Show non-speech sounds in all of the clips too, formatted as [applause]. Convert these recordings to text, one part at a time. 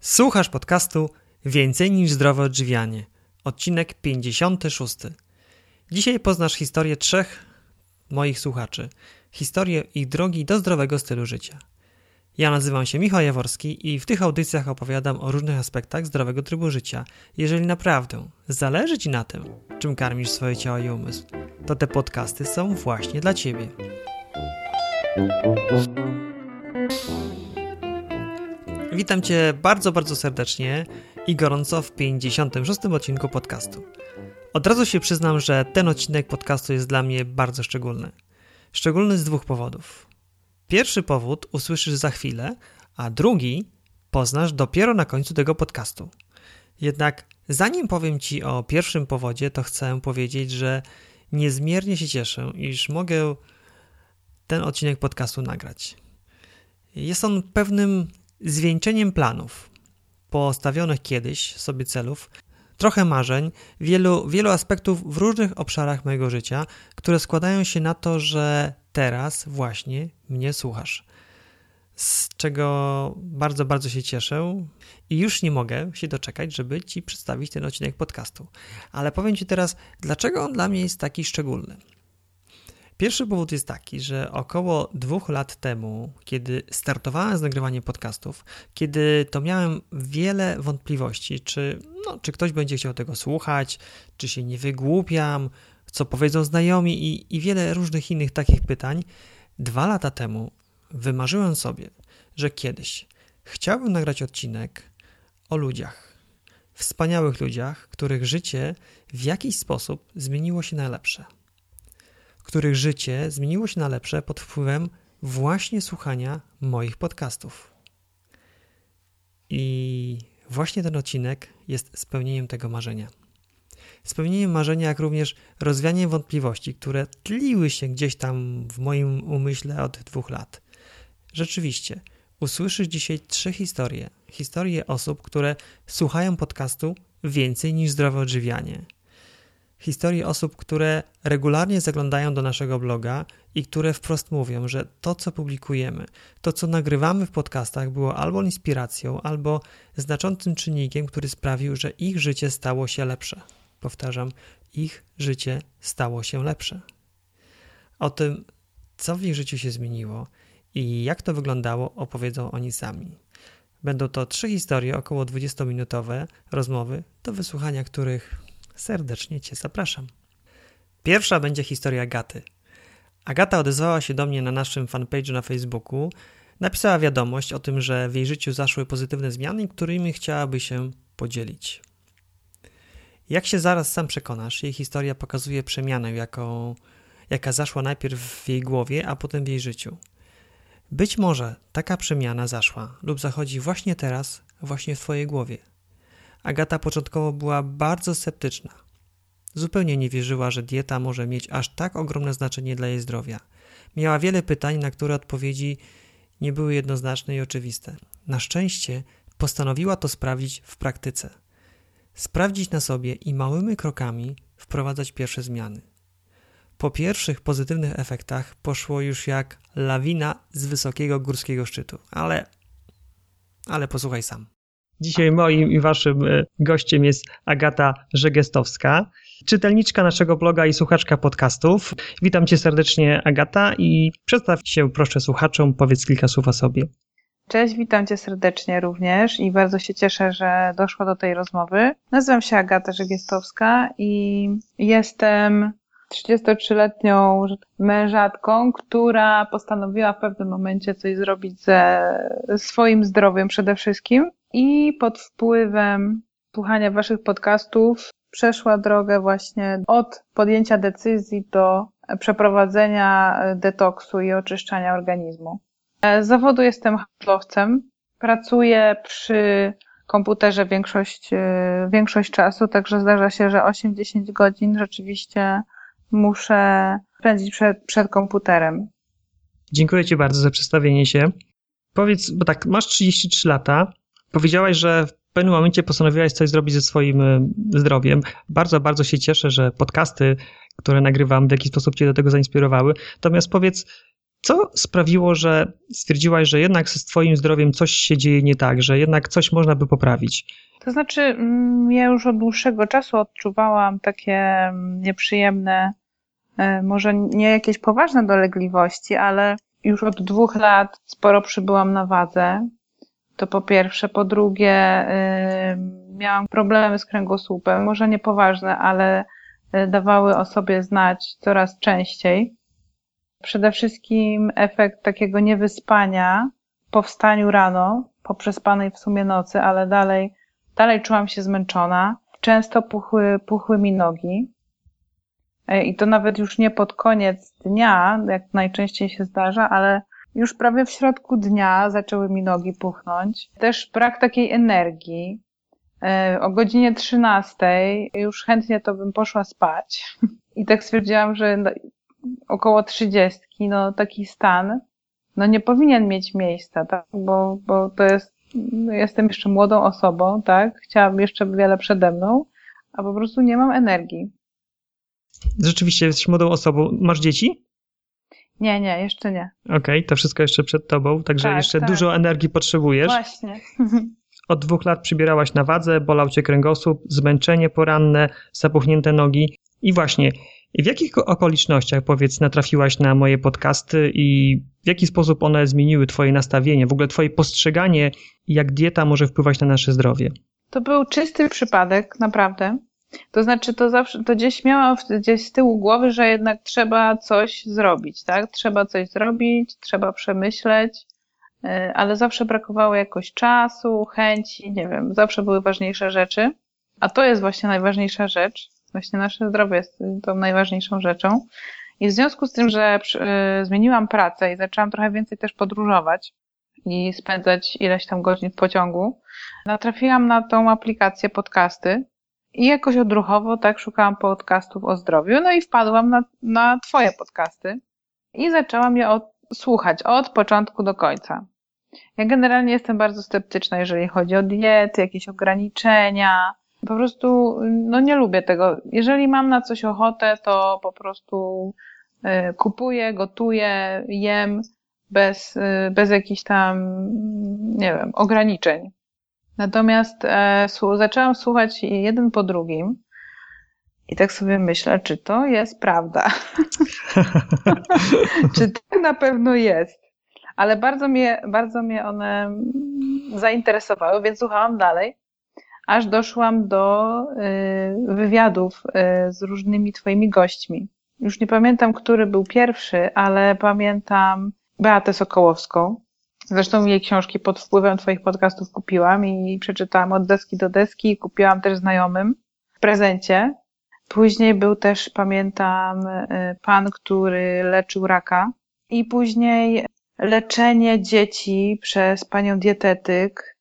Słuchasz podcastu Więcej niż zdrowe odżywianie. Odcinek 56. Dzisiaj poznasz historię trzech moich słuchaczy. Historię ich drogi do zdrowego stylu życia. Ja nazywam się Michał Jaworski i w tych audycjach opowiadam o różnych aspektach zdrowego trybu życia. Jeżeli naprawdę zależy Ci na tym, czym karmisz swoje ciało i umysł, to te podcasty są właśnie dla Ciebie. Witam Cię bardzo, bardzo serdecznie i gorąco w 56. odcinku podcastu. Od razu się przyznam, że ten odcinek podcastu jest dla mnie bardzo szczególny. Szczególny z dwóch powodów. Pierwszy powód usłyszysz za chwilę, a drugi poznasz dopiero na końcu tego podcastu. Jednak zanim powiem Ci o pierwszym powodzie, to chcę powiedzieć, że niezmiernie się cieszę, iż mogę ten odcinek podcastu nagrać. Jest on pewnym zwieńczeniem planów, postawionych kiedyś sobie celów, trochę marzeń, wielu, wielu aspektów w różnych obszarach mojego życia, które składają się na to, że teraz właśnie mnie słuchasz. Z czego bardzo, bardzo się cieszę i już nie mogę się doczekać, żeby Ci przedstawić ten odcinek podcastu. Ale powiem Ci teraz, dlaczego on dla mnie jest taki szczególny. Pierwszy powód jest taki, że około dwóch lat temu, kiedy startowałem z nagrywaniem podcastów, kiedy to miałem wiele wątpliwości, czy, no, czy ktoś będzie chciał tego słuchać, czy się nie wygłupiam, co powiedzą znajomi i, i wiele różnych innych takich pytań, dwa lata temu wymarzyłem sobie, że kiedyś chciałbym nagrać odcinek o ludziach. Wspaniałych ludziach, których życie w jakiś sposób zmieniło się na lepsze których życie zmieniło się na lepsze pod wpływem właśnie słuchania moich podcastów. I właśnie ten odcinek jest spełnieniem tego marzenia. Spełnieniem marzenia, jak również rozwianiem wątpliwości, które tliły się gdzieś tam w moim umyśle od dwóch lat. Rzeczywiście, usłyszysz dzisiaj trzy historie. Historie osób, które słuchają podcastu więcej niż zdrowe odżywianie historii osób, które regularnie zaglądają do naszego bloga i które wprost mówią, że to, co publikujemy, to, co nagrywamy w podcastach, było albo inspiracją, albo znaczącym czynnikiem, który sprawił, że ich życie stało się lepsze. Powtarzam, ich życie stało się lepsze. O tym, co w ich życiu się zmieniło i jak to wyglądało, opowiedzą oni sami. Będą to trzy historie, około 20-minutowe rozmowy, do wysłuchania których serdecznie Cię zapraszam. Pierwsza będzie historia Agaty. Agata odezwała się do mnie na naszym fanpage'u na Facebooku. Napisała wiadomość o tym, że w jej życiu zaszły pozytywne zmiany, którymi chciałaby się podzielić. Jak się zaraz sam przekonasz, jej historia pokazuje przemianę, jaką, jaka zaszła najpierw w jej głowie, a potem w jej życiu. Być może taka przemiana zaszła lub zachodzi właśnie teraz, właśnie w Twojej głowie. Agata początkowo była bardzo sceptyczna. Zupełnie nie wierzyła, że dieta może mieć aż tak ogromne znaczenie dla jej zdrowia. Miała wiele pytań, na które odpowiedzi nie były jednoznaczne i oczywiste. Na szczęście postanowiła to sprawdzić w praktyce. Sprawdzić na sobie i małymi krokami wprowadzać pierwsze zmiany. Po pierwszych pozytywnych efektach poszło już jak lawina z wysokiego górskiego szczytu, ale ale posłuchaj sam. Dzisiaj moim i waszym e, gościem jest Agata Żegestowska, czytelniczka naszego bloga i słuchaczka podcastów. Witam cię serdecznie, Agata, i przedstaw się proszę słuchaczom, powiedz kilka słów o sobie. Cześć, witam cię serdecznie również i bardzo się cieszę, że doszło do tej rozmowy. Nazywam się Agata Żegestowska i jestem 33-letnią mężatką, która postanowiła w pewnym momencie coś zrobić ze swoim zdrowiem przede wszystkim i pod wpływem słuchania waszych podcastów przeszła drogę właśnie od podjęcia decyzji do przeprowadzenia detoksu i oczyszczania organizmu. Z zawodu jestem handlowcem. Pracuję przy komputerze większość, większość czasu, także zdarza się, że 8-10 godzin rzeczywiście muszę spędzić przed, przed komputerem. Dziękuję Ci bardzo za przedstawienie się. Powiedz, bo tak, masz 33 lata, powiedziałaś, że w pewnym momencie postanowiłaś coś zrobić ze swoim e, zdrowiem. Bardzo, bardzo się cieszę, że podcasty, które nagrywam, w jakiś sposób Cię do tego zainspirowały. Natomiast powiedz, Co sprawiło, że stwierdziłaś, że jednak z Twoim zdrowiem coś się dzieje nie tak, że jednak coś można by poprawić? To znaczy, mm, ja już od dłuższego czasu odczuwałam takie mm, nieprzyjemne, e, może nie jakieś poważne dolegliwości, ale już od dwóch lat sporo przybyłam na wadze. To po pierwsze. Po drugie, miałam problemy z kręgosłupem, może nie poważne, ale e, dawały o sobie znać coraz częściej. Przede wszystkim efekt takiego niewyspania po wstaniu rano, po przespanej w sumie nocy, ale dalej, dalej czułam się zmęczona. Często puchły, puchły mi nogi. E, I to nawet już nie pod koniec dnia, jak najczęściej się zdarza, ale już prawie w środku dnia zaczęły mi nogi puchnąć. Też brak takiej energii. E, o godzinie 13 już chętnie to bym poszła spać. [laughs] I tak stwierdziłam, że około 30, no taki stan, no nie powinien mieć miejsca, tak? Bo, bo to jest, no jestem jeszcze młodą osobą, tak? Chciałam jeszcze wiele przede mną, a po prostu nie mam energii. Rzeczywiście jesteś młodą osobą. Masz dzieci? Nie, nie, jeszcze nie. Okej, okay, to wszystko jeszcze przed tobą, także tak, jeszcze tak. dużo energii potrzebujesz. Właśnie. Od dwóch lat przybierałaś na wadze, bolał cię kręgosłup, zmęczenie poranne, zapuchnięte nogi. I właśnie, w jakich okolicznościach, powiedz, natrafiłaś na moje podcasty i w jaki sposób one zmieniły twoje nastawienie, w ogóle twoje postrzeganie, jak dieta może wpływać na nasze zdrowie? To był czysty przypadek, naprawdę. To znaczy, to zawsze, to gdzieś miałam gdzieś z tyłu głowy, że jednak trzeba coś zrobić, tak? Trzeba coś zrobić, trzeba przemyśleć, y, ale zawsze brakowało jakoś czasu, chęci, nie wiem, zawsze były ważniejsze rzeczy. A to jest właśnie najważniejsza rzecz. Właśnie nasze zdrowie jest tą najważniejszą rzeczą. I w związku z tym, że y, zmieniłam pracę i zaczęłam trochę więcej też podróżować i spędzać ileś tam godzin w pociągu, natrafiłam na tą aplikację podcasty, i jakoś odruchowo tak szukałam podcastów o zdrowiu, no i wpadłam na, na Twoje podcasty i zaczęłam je od, słuchać od początku do końca. Ja generalnie jestem bardzo sceptyczna, jeżeli chodzi o diety, jakieś ograniczenia. Po prostu, no nie lubię tego. Jeżeli mam na coś ochotę, to po prostu y, kupuję, gotuję, jem bez, y, bez jakichś tam, nie wiem, ograniczeń. Natomiast e, zaczęłam słuchać jeden po drugim i tak sobie myślę, czy to jest prawda. [laughs] czy tak na pewno jest. Ale bardzo mnie, bardzo mnie one zainteresowały, więc słuchałam dalej, aż doszłam do y, wywiadów y, z różnymi Twoimi gośćmi. Już nie pamiętam, który był pierwszy, ale pamiętam Beatę Sokołowską. Zresztą jej książki pod wpływem Twoich podcastów kupiłam i przeczytałam od deski do deski kupiłam też znajomym w prezencie. Później był też, pamiętam, y, pan, który leczył raka. I później leczenie dzieci przez panią dietetyk,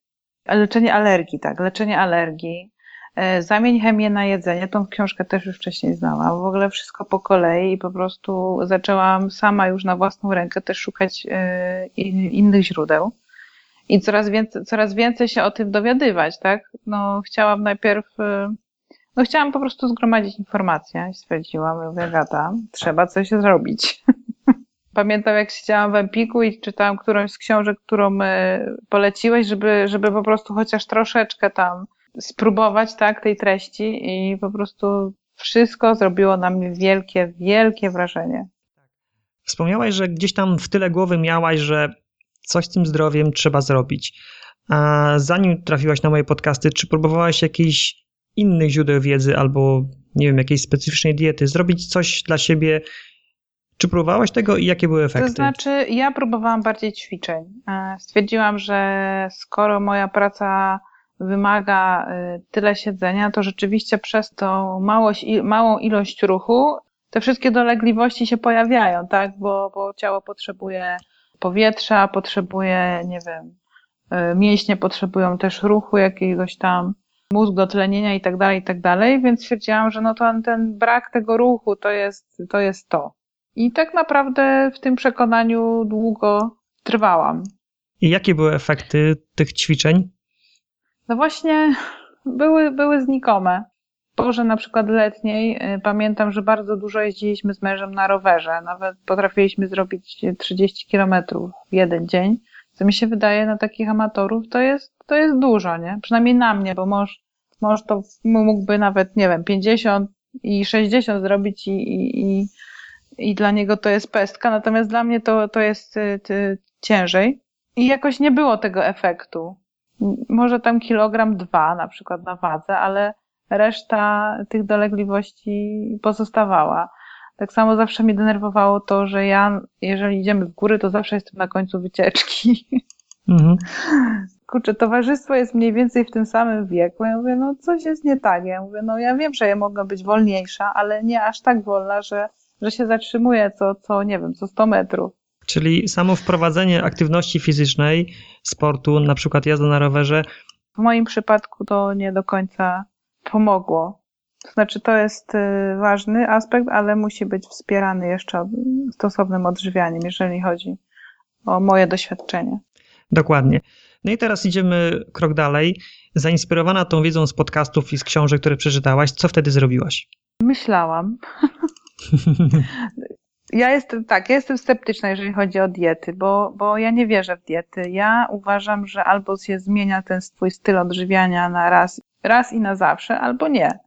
leczenie alergii, tak, leczenie alergii. E, zamień chemię na jedzenie. Tą książkę też już wcześniej znałam. W ogóle wszystko po kolei i po prostu zaczęłam sama już na własną rękę też szukać e, innych źródeł. I coraz więcej, coraz więcej się o tym dowiadywać, tak? No, chciałam najpierw, e, no, chciałam po prostu zgromadzić informacje stwierdziłam, mówię, Gata, trzeba coś zrobić. [laughs] Pamiętam, jak siedziałam w Empiku i czytałam którąś z książek, którą poleciłeś, żeby, żeby po prostu chociaż troszeczkę tam spróbować tak, tej treści i po prostu wszystko zrobiło na mnie wielkie, wielkie wrażenie. Wspomniałaś, że gdzieś tam w tyle głowy miałaś, że coś z tym zdrowiem trzeba zrobić. A zanim trafiłaś na moje podcasty, czy próbowałaś jakichś innych źródeł wiedzy albo, nie wiem, jakiejś specyficznej diety, zrobić coś dla siebie? Czy próbowałaś tego i jakie były efekty? To znaczy, ja próbowałam bardziej ćwiczeń. E, stwierdziłam, że skoro moja praca wymaga y, tyle siedzenia, to rzeczywiście przez tą małość, małą ilość ruchu te wszystkie dolegliwości się pojawiają, tak? Bo, bo ciało potrzebuje powietrza, potrzebuje, nie wiem, y, mięśnie potrzebują też ruchu jakiegoś tam, mózg do tlenienia i tak dalej, i tak dalej, więc stwierdziłam, że no to ten brak tego ruchu to jest, to jest to. I tak naprawdę w tym przekonaniu długo trwałam. I jakie były efekty tych ćwiczeń? No właśnie, były, były znikome. porze na przykład letniej y, pamiętam, że bardzo dużo jeździliśmy z mężem na rowerze. Nawet potrafiliśmy zrobić 30 kilometrów w jeden dzień. Co mi się wydaje na takich amatorów to jest, to jest dużo, nie? Przynajmniej na mnie, bo mąż, mąż to mógłby nawet, nie wiem, 50 i 60 zrobić i, i, i, i dla niego to jest pestka, natomiast dla mnie to, to jest y, ciężej. I jakoś nie było tego efektu. Może tam kilogram dwa na przykład na wadze, ale reszta tych dolegliwości pozostawała. Tak samo zawsze mnie denerwowało to, że ja, jeżeli idziemy w góry, to zawsze jestem na końcu wycieczki. Mhm. [laughs] Kurczę, towarzystwo jest mniej więcej w tym samym wieku. Ja mówię, no coś jest nie tak. Ja mówię, no ja wiem, że ja mogę być wolniejsza, ale nie aż tak wolna, że, że się zatrzymuję co, co, nie wiem, co 100 metrów. Czyli samo wprowadzenie aktywności fizycznej, sportu, na przykład jazda na rowerze. W moim przypadku to nie do końca pomogło. To znaczy, to jest y, ważny aspekt, ale musi być wspierany jeszcze stosownym odżywianiem, jeżeli chodzi o moje doświadczenie. Dokładnie. No i teraz idziemy krok dalej. Zainspirowana tą wiedzą z podcastów i z książek, które przeczytałaś, co wtedy zrobiłaś? Myślałam. [laughs] ja jestem, tak, ja jestem sceptyczna, jeżeli chodzi o diety, bo, bo ja nie wierzę w diety. Ja uważam, że albo się zmienia ten swój styl odżywiania na raz, raz i na zawsze, albo nie.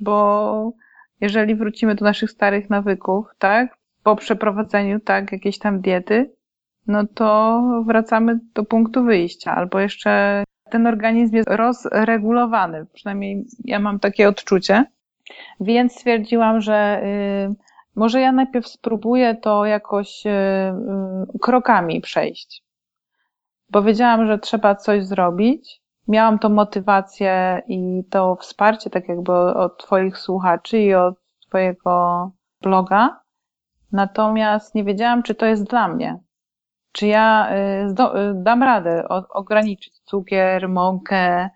Bo jeżeli wrócimy do naszych starych nawyków, tak, po przeprowadzeniu, tak, jakiejś tam diety, no to wracamy do punktu wyjścia, albo jeszcze ten organizm jest rozregulowany, przynajmniej ja mam takie odczucie, więc stwierdziłam, że y, może ja najpierw spróbuję to jakoś y, y, krokami przejść. Bo wiedziałam, że trzeba coś zrobić. Miałam tą motywację i to wsparcie, tak jakby od Twoich słuchaczy i od Twojego bloga. Natomiast nie wiedziałam, czy to jest dla mnie. Czy ja y, dam radę ograniczyć cukier, mąkę,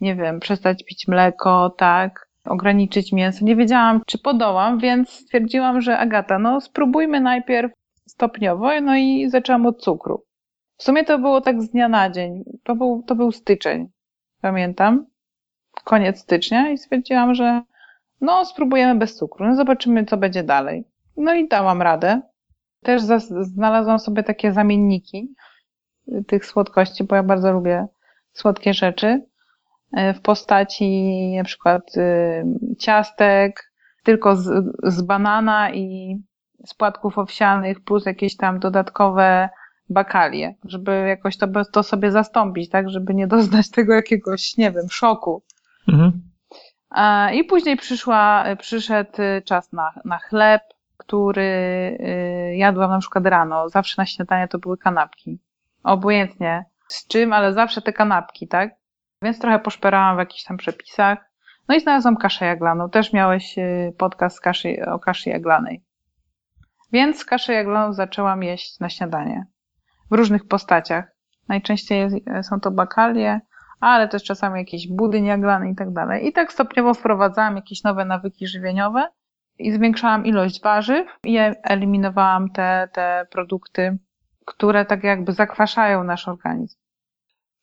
nie wiem, przestać pić mleko, tak? Ograniczyć mięso. Nie wiedziałam, czy podołam, więc stwierdziłam, że Agata, no spróbujmy najpierw stopniowo, no i zaczęłam od cukru. W sumie to było tak z dnia na dzień. To był, to był styczeń, pamiętam. Koniec stycznia i stwierdziłam, że no spróbujemy bez cukru, no zobaczymy, co będzie dalej. No i dałam radę. Też znalazłam sobie takie zamienniki tych słodkości, bo ja bardzo lubię słodkie rzeczy. E, w postaci na przykład y, ciastek, tylko z, z banana i z płatków owsianych, plus jakieś tam dodatkowe bakalie, żeby jakoś to, to sobie zastąpić, tak, żeby nie doznać [laughs] tego jakiegoś, nie wiem, szoku. Mhm. I później przyszła, przyszedł czas na, na chleb, który jadłam na przykład rano. Zawsze na śniadanie to były kanapki. Obojętnie z czym, ale zawsze te kanapki, tak? Więc trochę poszperałam w jakichś tam przepisach. No i znalazłam kaszę jaglaną. Też miałeś y, podcast kaszy, o kaszy jaglanej. Więc kaszę jaglaną zaczęłam jeść na śniadanie. W różnych postaciach. Najczęściej są to bakalie, ale też czasami jakieś budyń jaglany i tak dalej. I tak stopniowo wprowadzałam jakieś nowe nawyki żywieniowe i zwiększałam ilość warzyw i eliminowałam te, te produkty, które tak jakby zakwaszają nasz organizm.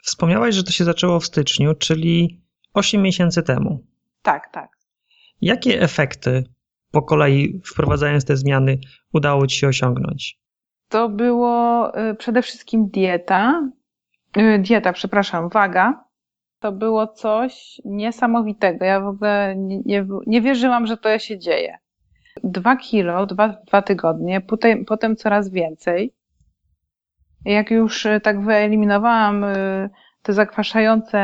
Wspomniałaś, że to się zaczęło w styczniu, czyli 8 miesięcy temu. Tak, tak. Jakie efekty po kolei wprowadzając te zmiany udało Ci się osiągnąć? To było y, przede wszystkim dieta, y, dieta, przepraszam, waga. To było coś niesamowitego. Ja w ogóle nie, nie, nie wierzyłam, że to się dzieje. Dwa kilo, dwa, dwa tygodnie, potem, potem coraz więcej. Jak już y, tak wyeliminowałam y, te zakwaszające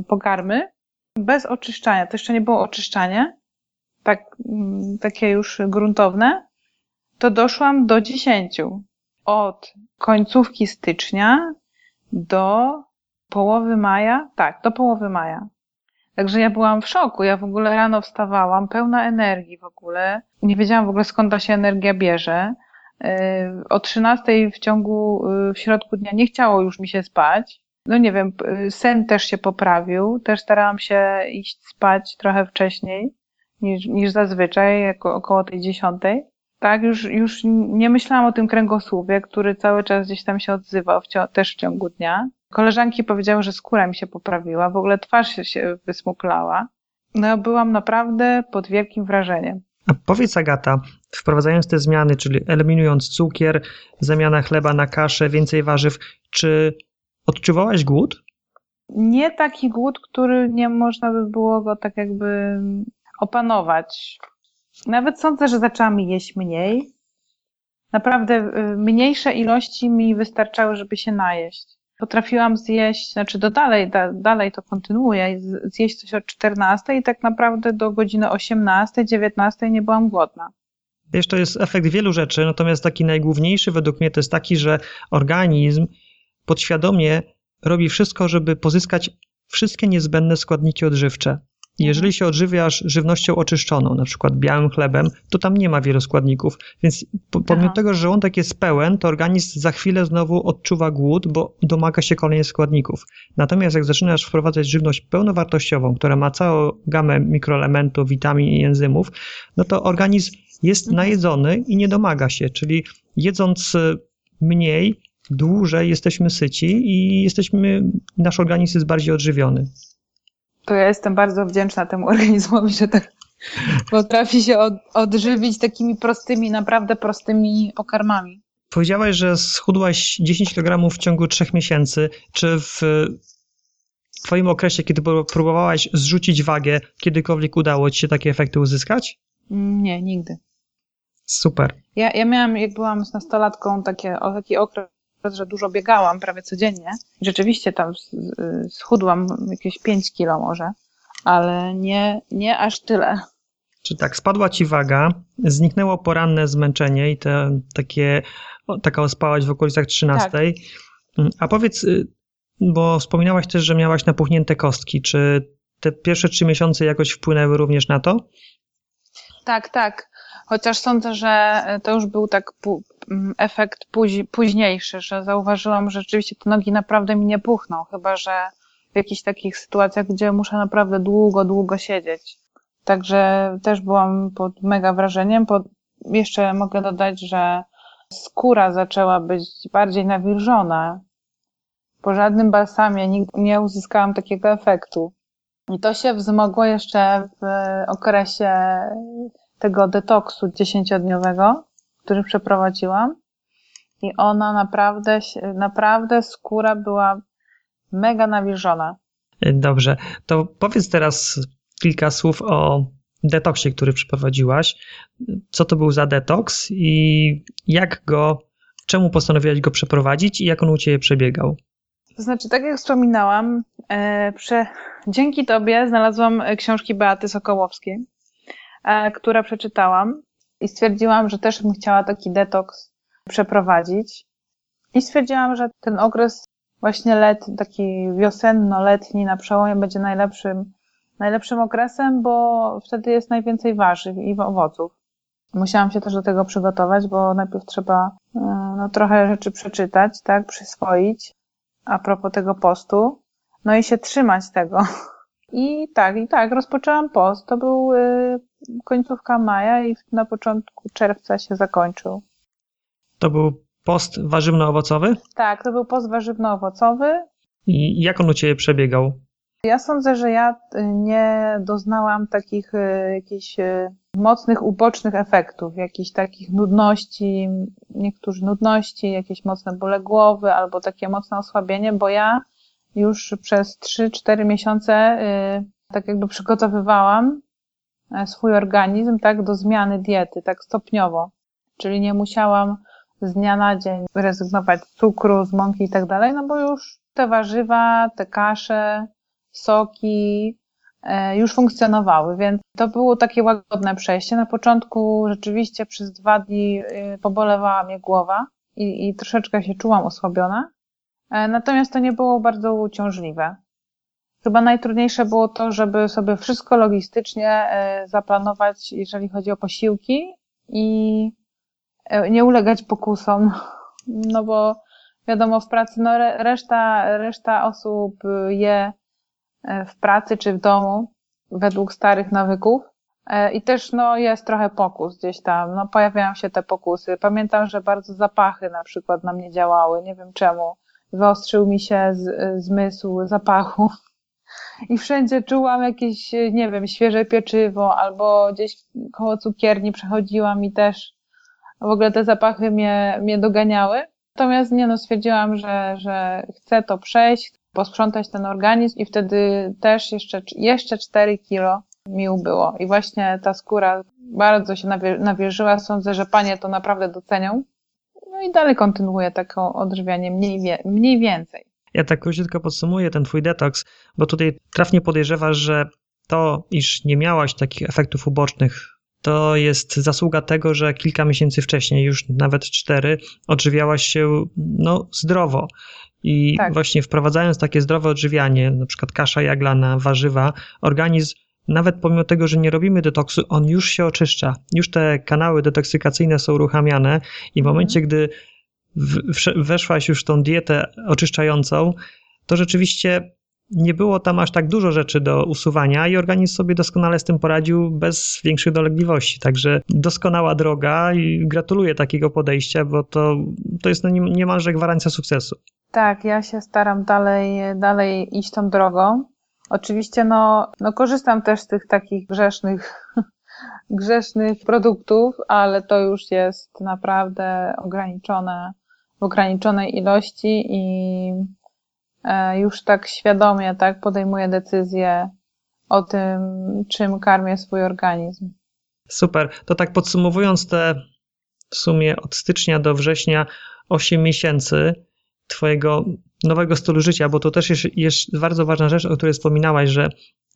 y, pokarmy, bez oczyszczania, to jeszcze nie było oczyszczanie, tak, mm, takie już gruntowne, to doszłam do 10. Od końcówki stycznia do połowy maja, tak, do połowy maja. Także ja byłam w szoku. Ja w ogóle rano wstawałam, pełna energii w ogóle. Nie wiedziałam w ogóle skąd ta się energia bierze. E, o 13 w ciągu, e, w środku dnia nie chciało już mi się spać. No nie wiem, sen też się poprawił. Też starałam się iść spać trochę wcześniej niż, niż zazwyczaj, jako około tej dziesiątej. Tak, już, już nie myślałam o tym kręgosłupie, który cały czas gdzieś tam się odzywał, w też w ciągu dnia. Koleżanki powiedziały, że skóra mi się poprawiła, w ogóle twarz się wysmuklała. No, byłam naprawdę pod wielkim wrażeniem. A powiedz Agata, wprowadzając te zmiany, czyli eliminując cukier, zamiana chleba na kaszę, więcej warzyw, czy odczuwałaś głód? Nie taki głód, który nie można by było go tak jakby opanować. Nawet sądzę, że zaczęłam jeść mniej. Naprawdę y, mniejsze ilości mi wystarczały, żeby się najeść potrafiłam zjeść, znaczy do dalej, da, dalej to kontynuuję, zjeść coś od 14 i tak naprawdę do godziny 18, 19 nie byłam głodna. Wiesz, to jest efekt wielu rzeczy, natomiast taki najgłówniejszy według mnie to jest taki, że organizm podświadomie robi wszystko, żeby pozyskać wszystkie niezbędne składniki odżywcze. Jeżeli się odżywiasz żywnością oczyszczoną, na przykład białym chlebem, to tam nie ma wielu składników, więc pomimo Aha. tego, że żołądek jest pełen, to organizm za chwilę znowu odczuwa głód, bo domaga się kolejnych składników. Natomiast jak zaczynasz wprowadzać żywność pełnowartościową, która ma całą gamę mikroelementów, witamin i enzymów, no to organizm jest mhm. najedzony i nie domaga się, czyli jedząc e, mniej, dłużej jesteśmy syci i jesteśmy, nasz organizm jest bardziej odżywiony to ja jestem bardzo wdzięczna temu [laughs] organizmowi, że tak [laughs] potrafi się od, odżywić takimi prostymi, naprawdę prostymi pokarmami. Powiedziałaś, że schudłaś 10 kg w ciągu 3 miesięcy. Czy w Twoim okresie, kiedy próbowałaś zrzucić wagę, kiedykolwiek udało Ci się takie efekty uzyskać? Nie, nigdy. Super. Ja, ja miałam, jak byłam z nastolatką, takie, taki okres, że dużo biegałam prawie codziennie. Rzeczywiście tam schudłam jakieś 5 kilo może, ale nie, nie aż tyle. Czy tak, spadła ci waga, zniknęło poranne zmęczenie i te takie, taka ospałaś w okolicach 13. Tak. A powiedz, y, bo wspominałaś też, że miałaś napuchnięte kostki. Czy te pierwsze trzy miesiące jakoś wpłynęły również na to? Tak, tak. Chociaż sądzę, że to już był tak efekt późniejszy, że zauważyłam, że rzeczywiście te nogi naprawdę mi nie puchną, chyba że w jakichś takich sytuacjach, gdzie muszę naprawdę długo, długo siedzieć. Także też byłam pod mega wrażeniem. Pod... Jeszcze mogę dodać, że skóra zaczęła być bardziej nawilżona. Po żadnym balsamie nie uzyskałam takiego efektu. I to się wzmogło jeszcze w okresie tego detoksu dziesięciodniowego, który przeprowadziłam. I ona naprawdę, naprawdę skóra była mega nawilżona. Dobrze, to powiedz teraz kilka słów o detoksie, który przeprowadziłaś. Co to był za detoks i jak go, czemu postanowiłaś go przeprowadzić i jak on u Ciebie przebiegał? To znaczy, tak jak wspominałam, e, prze... dzięki Tobie znalazłam książki Beaty Sokołowskiej, e, która przeczytałam i stwierdziłam, że też bym chciała taki detoks przeprowadzić. I stwierdziłam, że ten okres właśnie letni, taki wiosenno-letni na przełomie będzie najlepszym, najlepszym okresem, bo wtedy jest najwięcej warzyw i owoców. Musiałam się też do tego przygotować, bo najpierw trzeba e, no, trochę rzeczy przeczytać, tak, przyswoić a propos tego postu, no i się trzymać tego. [laughs] I tak, i tak, rozpoczęłam post. To był y, końcówka maja i na początku czerwca się zakończył. To był post warzywno-owocowy? Tak, to był post warzywno-owocowy. I jak on u Ciebie przebiegał? Ja sądzę, że ja nie doznałam takich y, jakichś y, mocnych, ubocznych efektów, jakichś takich nudności, niektórzy nudności, jakieś mocne bóle głowy albo takie mocne osłabienie, bo ja już przez 3-4 miesiące tak jakby przygotowywałam E, swój organizm tak do zmiany diety, tak stopniowo. Czyli nie musiałam z dnia na dzień rezygnować z cukru, z mąki i tak dalej, no bo już te warzywa, te kasze, soki e, już funkcjonowały, więc to było takie łagodne przejście. Na początku rzeczywiście przez dwa dni e, pobolewała mnie głowa i, i troszeczkę się czułam osłabiona, natomiast to nie było bardzo uciążliwe. Chyba najtrudniejsze było to, żeby sobie wszystko logistycznie e, zaplanować, jeżeli chodzi o posiłki i e, nie ulegać pokusom, [laughs] no bo wiadomo w pracy, no reszta, reszta osób je e, w pracy czy w domu według starych nawyków i też no jest trochę pokus gdzieś tam, no pojawiają się te pokusy. Pamiętam, że bardzo zapachy na przykład na mnie działały, nie wiem czemu. Wyostrzył mi się z, zmysł zapachu i wszędzie czułam jakieś, nie wiem, świeże pieczywo, albo gdzieś koło cukierni przechodziłam i też w ogóle te zapachy mnie, mnie doganiały. Natomiast nie no, stwierdziłam, że, że chcę to przejść, posprzątać ten organizm i wtedy też jeszcze, jeszcze 4 kilo mi ubyło. I właśnie ta skóra bardzo się nawierzyła. Sądzę, że panie to naprawdę docenią. No i dalej kontynuuję taką odżywianie mniej, wie, mniej więcej. Ja tak króciutko podsumuję ten twój detoks, bo tutaj trafnie podejrzewasz, że to, iż nie miałaś takich efektów ubocznych, to jest zasługa tego, że kilka miesięcy wcześniej, już nawet cztery, odżywiałaś się no, zdrowo. I tak. właśnie wprowadzając takie zdrowe odżywianie, na przykład kasza jaglana, warzywa, organizm nawet pomimo tego, że nie robimy detoksu, on już się oczyszcza. Już te kanały detoksykacyjne są uruchamiane i w mhm. momencie, gdy weszłaś już w tą dietę oczyszczającą, to rzeczywiście nie było tam aż tak dużo rzeczy do usuwania i organizm sobie doskonale z tym poradził bez większych dolegliwości. Także doskonała droga i gratuluję takiego podejścia, bo to, to jest no niemalże gwarancja sukcesu. Tak, ja się staram dalej, dalej iść tą drogą. Oczywiście no, no korzystam też z tych takich grzesznych, [laughs] grzesznych produktów, ale to już jest naprawdę ograniczone, w ograniczonej ilości i e, już tak świadomie tak podejmuję decyzję o tym, czym karmię swój organizm. Super. To tak podsumowując te w sumie od stycznia do września 8 miesięcy Twojego nowego stylu życia, bo to też jest, jest bardzo ważna rzecz, o której wspominałaś, że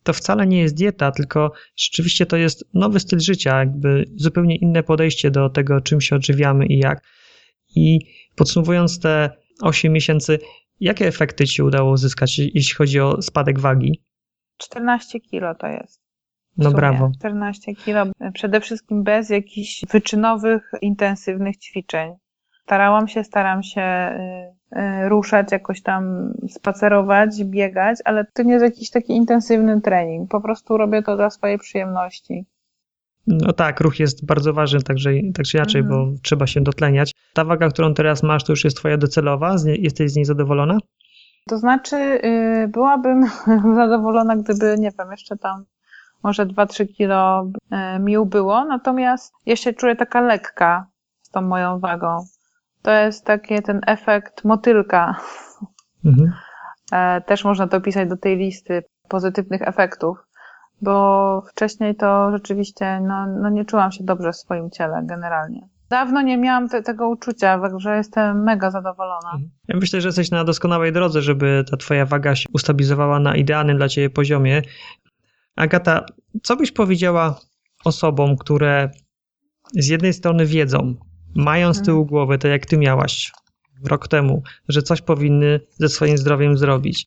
to wcale nie jest dieta, tylko rzeczywiście to jest nowy styl życia, jakby zupełnie inne podejście do tego, czym się odżywiamy i jak. I podsumowując te 8 miesięcy, jakie efekty Ci udało uzyskać, jeśli chodzi o spadek wagi? 14 kilo to jest. No brawo. 14 kilo, przede wszystkim bez jakichś wyczynowych, intensywnych ćwiczeń. Starałam się, staram się y, y, ruszać, jakoś tam spacerować, biegać, ale to nie jest jakiś taki intensywny trening. Po prostu robię to dla swojej przyjemności. No tak, ruch jest bardzo ważny, także, także inaczej, mhm. bo trzeba się dotleniać. Ta waga, którą teraz masz, to już jest twoja docelowa? Jesteś z niej zadowolona? To znaczy, yy, byłabym [laughs] zadowolona, gdyby, nie wiem, jeszcze tam może 2-3 kilo yy, mi ubyło, natomiast ja się czuję taka lekka z tą moją wagą. To jest taki ten efekt motylka. Mhm. E, też można to pisać do tej listy pozytywnych efektów, bo wcześniej to rzeczywiście no, no nie czułam się dobrze w swoim ciele generalnie. Dawno nie miałam te, tego uczucia, także jestem mega zadowolona. Mhm. Ja myślę, że jesteś na doskonałej drodze, żeby ta twoja waga się ustabilizowała na idealnym dla ciebie poziomie. Agata, co byś powiedziała osobom, które z jednej strony wiedzą, mają z tyłu mhm. głowy, to jak ty miałaś rok temu, że coś powinny ze swoim zdrowiem zrobić.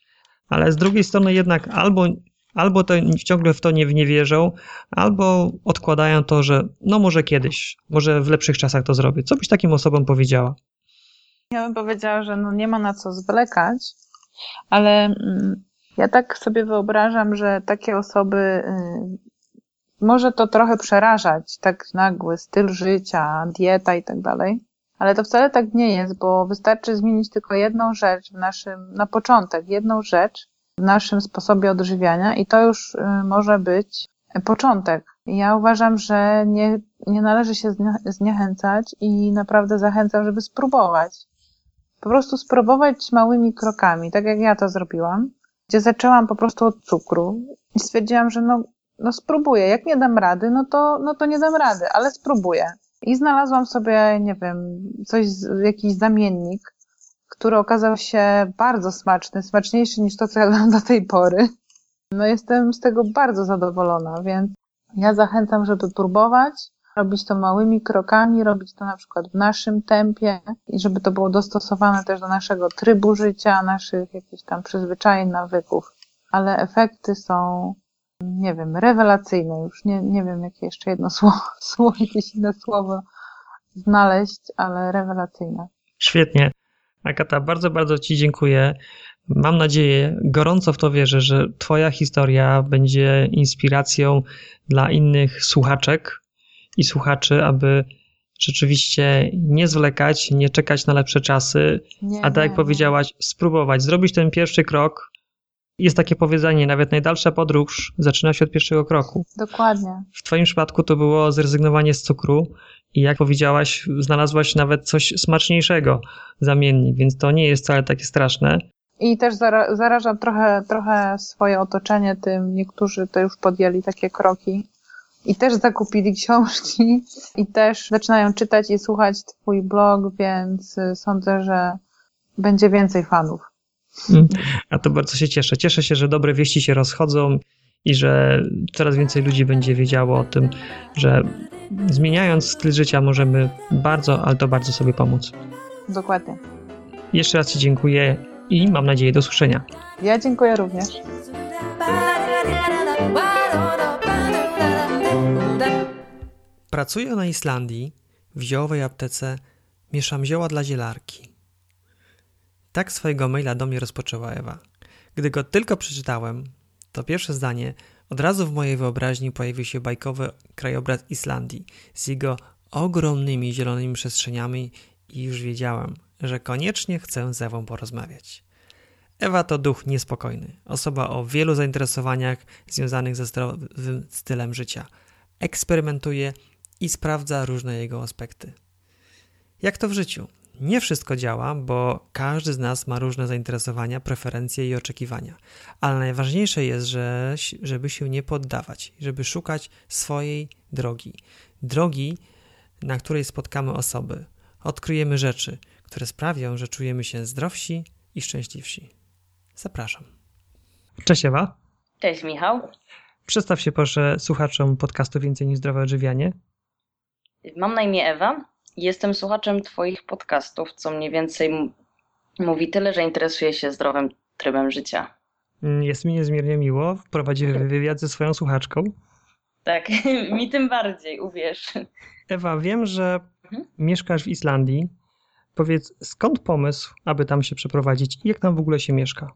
Ale z drugiej strony jednak albo, albo to ciągle w to nie, nie wierzą, albo odkładają to, że no może kiedyś, może w lepszych czasach to zrobię. Co byś takim osobom powiedziała? Ja bym powiedziała, że no nie ma na co zwlekać, ale mm, ja tak sobie wyobrażam, że takie osoby y, może to trochę przerażać, tak nagły styl życia, dieta i tak dalej, ale to wcale tak nie jest, bo wystarczy zmienić tylko jedną rzecz w naszym, na początek, jedną rzecz w naszym sposobie odżywiania i to już y, może być początek. Ja uważam, że nie, nie należy się zniechęcać i naprawdę zachęcam, żeby spróbować. Po prostu spróbować małymi krokami, tak jak ja to zrobiłam, gdzie zaczęłam po prostu od cukru i stwierdziłam, że no no spróbuję. Jak nie dam rady, no to, no to nie dam rady, ale spróbuję. I znalazłam sobie, nie wiem, coś, jakiś zamiennik, który okazał się bardzo smaczny, smaczniejszy niż to, co jadłam do tej pory. No jestem z tego bardzo zadowolona, więc ja zachęcam, żeby próbować, robić to małymi krokami, robić to na przykład w naszym tempie i żeby to było dostosowane też do naszego trybu życia, naszych jakichś tam przyzwyczajeń, nawyków. Ale efekty są nie wiem, rewelacyjne. Już nie, nie wiem, jakie jeszcze jedno słowo, [laughs] słowo, jakieś inne słowo znaleźć, ale rewelacyjne. Świetnie. Agata, bardzo, bardzo Ci dziękuję. Mam nadzieję, gorąco w to wierzę, że Twoja historia będzie inspiracją dla innych słuchaczek i słuchaczy, aby rzeczywiście nie zwlekać, nie czekać na lepsze czasy, nie, a tak jak nie, powiedziałaś, spróbować, zrobić ten pierwszy krok, Jest takie powiedzenie, nawet najdalsza podróż zaczyna się od pierwszego kroku. Dokładnie. W Twoim przypadku to było zrezygnowanie z cukru i jak powiedziałaś, znalazłaś nawet coś smaczniejszego, zamiennik, więc to nie jest wcale takie straszne. I też zara zarażam trochę, trochę swoje otoczenie tym. Niektórzy to już podjęli takie kroki i też zakupili [laughs] książki i też zaczynają czytać i słuchać Twój blog, więc sądzę, że będzie więcej fanów. [laughs] A to bardzo się cieszę. Cieszę się, że dobre wieści się rozchodzą i że coraz więcej ludzi będzie wiedziało o tym, że zmieniając styl życia możemy bardzo, ale to bardzo sobie pomóc. Dokładnie. Jeszcze raz Ci dziękuję i mam nadzieję do usłyszenia. Ja dziękuję również. Pracuję na Islandii w ziołowej aptece Mieszam zioła dla zielarki. Tak swojego maila do mnie rozpoczęła Ewa. Gdy go tylko przeczytałem, to pierwsze zdanie od razu w mojej wyobraźni pojawił się bajkowy krajobraz Islandii z jego ogromnymi zielonymi przestrzeniami i już wiedziałem, że koniecznie chcę z Ewą porozmawiać. Ewa to duch niespokojny, osoba o wielu zainteresowaniach związanych ze zdrowym stylem życia. Eksperymentuje i sprawdza różne jego aspekty. Jak to w życiu? Nie wszystko działa, bo każdy z nas ma różne zainteresowania, preferencje i oczekiwania. Ale najważniejsze jest, że, żeby się nie poddawać, żeby szukać swojej drogi. Drogi, na której spotkamy osoby, odkryjemy rzeczy, które sprawią, że czujemy się zdrowsi i szczęśliwsi. Zapraszam. Cześć Ewa. Cześć Michał. Przedstaw się proszę słuchaczom podcastu Więcej niż Zdrowe Odżywianie. Mam na imię Ewa. Jestem słuchaczem Twoich podcastów, co mniej więcej mówi tyle, że interesuję się zdrowym trybem życia. Mm, jest mi niezmiernie miło. Prowadzi wywiad ze swoją słuchaczką. Tak, [laughs] mi tym bardziej, uwierz. Ewa, wiem, że mhm. mieszkasz w Islandii. Powiedz, skąd pomysł, aby tam się przeprowadzić i jak tam w ogóle się mieszka?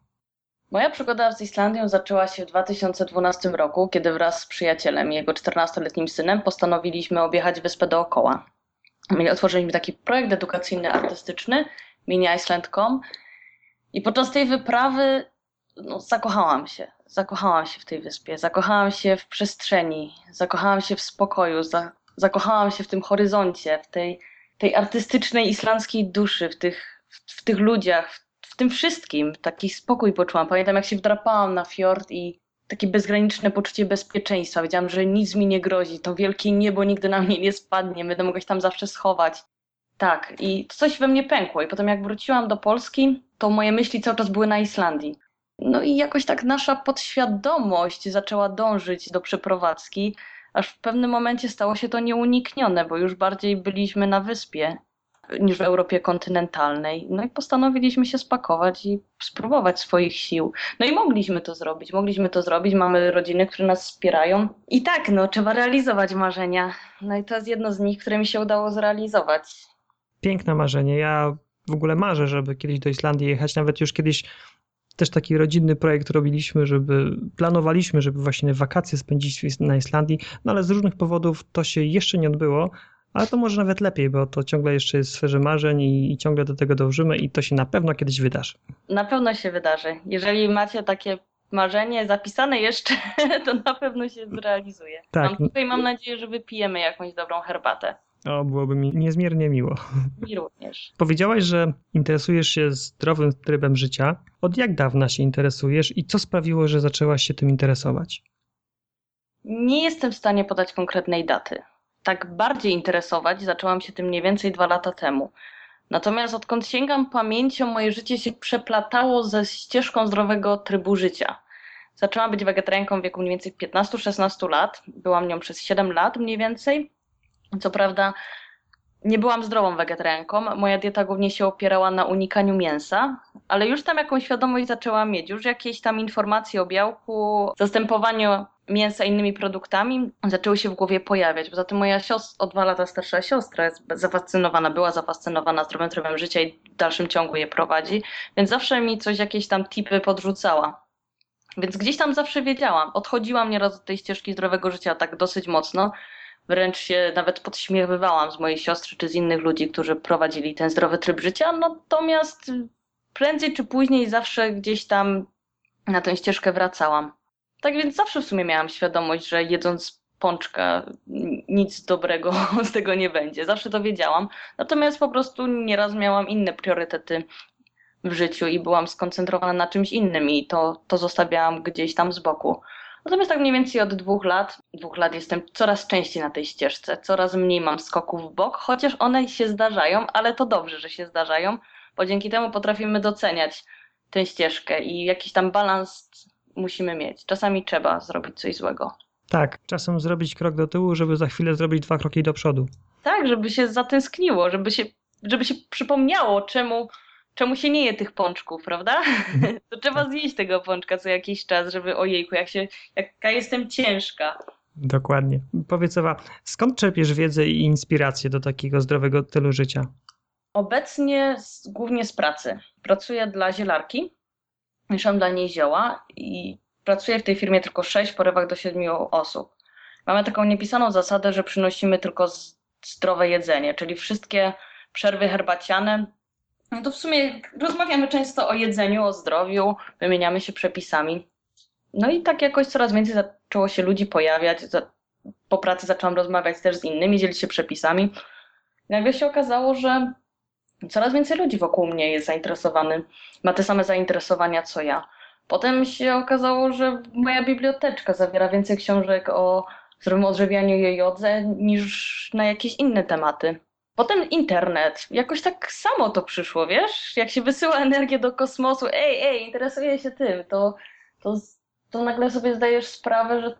Moja przygoda z Islandią zaczęła się w 2012 roku, kiedy wraz z przyjacielem i jego 14-letnim synem postanowiliśmy objechać wyspę dookoła. Otworzyliśmy taki projekt edukacyjny, artystyczny, mini-iceland.com i podczas tej wyprawy no, zakochałam się. Zakochałam się w tej wyspie, zakochałam się w przestrzeni, zakochałam się w spokoju, za, zakochałam się w tym horyzoncie, w tej, tej artystycznej islandzkiej duszy, w tych, w, w tych ludziach, w, w tym wszystkim. Taki spokój poczułam. Pamiętam, jak się wdrapałam na fiord i takie bezgraniczne poczucie bezpieczeństwa. Wiedziałam, że nic mi nie grozi, to wielkie niebo nigdy na mnie nie spadnie, będę mogła się tam zawsze schować. Tak, i coś we mnie pękło. I potem jak wróciłam do Polski, to moje myśli cały czas były na Islandii. No i jakoś tak nasza podświadomość zaczęła dążyć do przeprowadzki, aż w pewnym momencie stało się to nieuniknione, bo już bardziej byliśmy na wyspie niż w Europie kontynentalnej. No i postanowiliśmy się spakować i spróbować swoich sił. No i mogliśmy to zrobić, mogliśmy to zrobić, mamy rodziny, które nas wspierają. I tak, no, trzeba realizować marzenia. No i to jest jedno z nich, które mi się udało zrealizować. Piękne marzenie. Ja w ogóle marzę, żeby kiedyś do Islandii jechać. Nawet już kiedyś też taki rodzinny projekt robiliśmy, żeby planowaliśmy, żeby właśnie wakacje spędzić na Islandii, no ale z różnych powodów to się jeszcze nie odbyło, ale to może nawet lepiej, bo to ciągle jeszcze jest w sferze marzeń i, i, ciągle do tego dążymy i to się na pewno kiedyś wydarzy. Na pewno się wydarzy. Jeżeli macie takie marzenie zapisane jeszcze, [laughs] to na pewno się zrealizuje. Tak. Mam tutaj mam nadzieję, że wypijemy jakąś dobrą herbatę. O, byłoby mi niezmiernie miło. Mi również. Powiedziałaś, że interesujesz się zdrowym trybem życia. Od jak dawna się interesujesz i co sprawiło, że zaczęłaś się tym interesować? Nie jestem w stanie podać konkretnej daty tak bardziej interesować zaczęłam się tym mniej więcej dwa lata temu. Natomiast odkąd sięgam pamięcią, moje życie się przeplatało ze ścieżką zdrowego trybu życia. Zaczęłam być wegetarianką w wieku mniej więcej 15-16 lat. Byłam nią przez 7 lat mniej więcej. Co prawda nie byłam zdrową wegetarianką. Moja dieta głównie się opierała na unikaniu mięsa, ale już tam jakąś świadomość zaczęłam mieć. Już jakieś tam informacje o białku, zastępowaniu mięsa innymi produktami zaczęły się w głowie pojawiać. Poza tym moja siostra, o dwa lata starsza siostra jest zafascynowana, była zafascynowana zdrowym trybem życia i w dalszym ciągu je prowadzi, więc zawsze mi coś, jakieś tam tipy podrzucała. Więc gdzieś tam zawsze wiedziałam. Odchodziłam nieraz od tej ścieżki zdrowego życia tak dosyć mocno. Wręcz się nawet podśmiechywałam z mojej siostry czy z innych ludzi, którzy prowadzili ten zdrowy tryb życia. Natomiast prędzej czy później zawsze gdzieś tam na tę ścieżkę wracałam. Tak więc zawsze w sumie miałam świadomość, że jedząc pączka nic dobrego [laughs] z tego nie będzie. Zawsze to wiedziałam. Natomiast po prostu nieraz miałam inne priorytety w życiu i byłam skoncentrowana na czymś innym i to, to zostawiałam gdzieś tam z boku. Natomiast tak mniej więcej od dwóch lat, dwóch lat jestem coraz częściej na tej ścieżce, coraz mniej mam skoków w bok, chociaż one się zdarzają, ale to dobrze, że się zdarzają, bo dzięki temu potrafimy doceniać tę ścieżkę i jakiś tam balans musimy mieć. Czasami trzeba zrobić coś złego. Tak, czasem zrobić krok do tyłu, żeby za chwilę zrobić dwa kroki do przodu. Tak, żeby się zatęskniło, żeby się, żeby się przypomniało, czemu, czemu się nie je tych pączków, prawda? Mhm. [laughs] To trzeba tak. zjeść tego pączka co jakiś czas, żeby ojejku, jak się, jaka jestem ciężka. Dokładnie. Powiedz Ewa, skąd czerpiesz wiedzę i inspirację do takiego zdrowego stylu życia? Obecnie z, głównie z pracy. Pracuję dla zielarki, mieszam dla niej zioła i pracuję w tej firmie tylko 6, w porywach do 7 osób. Mamy taką niepisaną zasadę, że przynosimy tylko zdrowe jedzenie, czyli wszystkie przerwy herbaciane. No to w sumie rozmawiamy często o jedzeniu, o zdrowiu, wymieniamy się przepisami. No i tak jakoś coraz więcej zaczęło się ludzi pojawiać. Po pracy zaczęłam rozmawiać też z innymi, dzielić się przepisami. Nagle się okazało, że coraz więcej ludzi wokół mnie jest zainteresowany, ma te same zainteresowania co ja. Potem się okazało, że moja biblioteczka zawiera więcej książek o zdrowym odżywianiu i jodze niż na jakieś inne tematy. Potem internet. Jakoś tak samo to przyszło, wiesz? Jak się wysyła [laughs] energię do kosmosu, ej, ej, interesuję się tym, to, to, to nagle sobie zdajesz sprawę, że,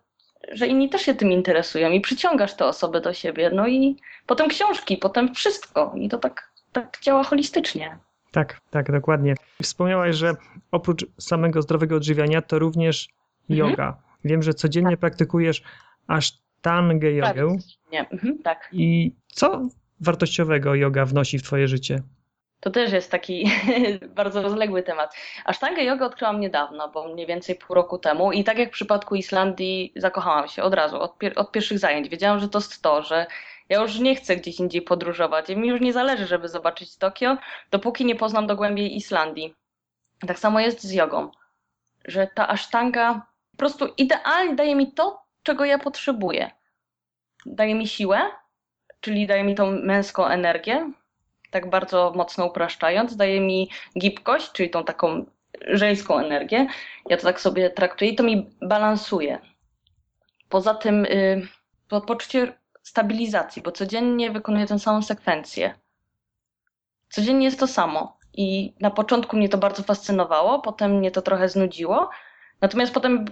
że inni też się tym interesują i przyciągasz te osoby do siebie. No i potem książki, potem wszystko. I to tak, tak działa holistycznie. Tak, tak, dokładnie. Wspomniałaś, że oprócz samego zdrowego odżywiania, to również mhm. yoga. Wiem, że codziennie tak. praktykujesz asztangę jogę. Tak, nie. Mhm, tak. I co wartościowego yoga wnosi w twoje życie? To też jest taki [laughs] bardzo rozległy temat. Asztangę jogę odkryłam niedawno, bo mniej więcej pół roku temu i tak jak w przypadku Islandii zakochałam się od razu, od, pier od pierwszych zajęć. Wiedziałam, że to jest to, że ja już nie chcę gdzieś indziej podróżować. Mi już nie zależy, żeby zobaczyć Tokio, dopóki nie poznam dogłębnie Islandii. Tak samo jest z jogą, że ta asztanga po prostu idealnie daje mi to, czego ja potrzebuję. Daje mi siłę, czyli daje mi tą męską energię, tak bardzo mocno upraszczając, daje mi gibkość, czyli tą taką żeńską energię. Ja to tak sobie traktuję i to mi balansuje. Poza tym yy, poczucie stabilizacji, bo codziennie wykonuję tę samą sekwencję. Codziennie jest to samo. I na początku mnie to bardzo fascynowało, potem mnie to trochę znudziło. Natomiast potem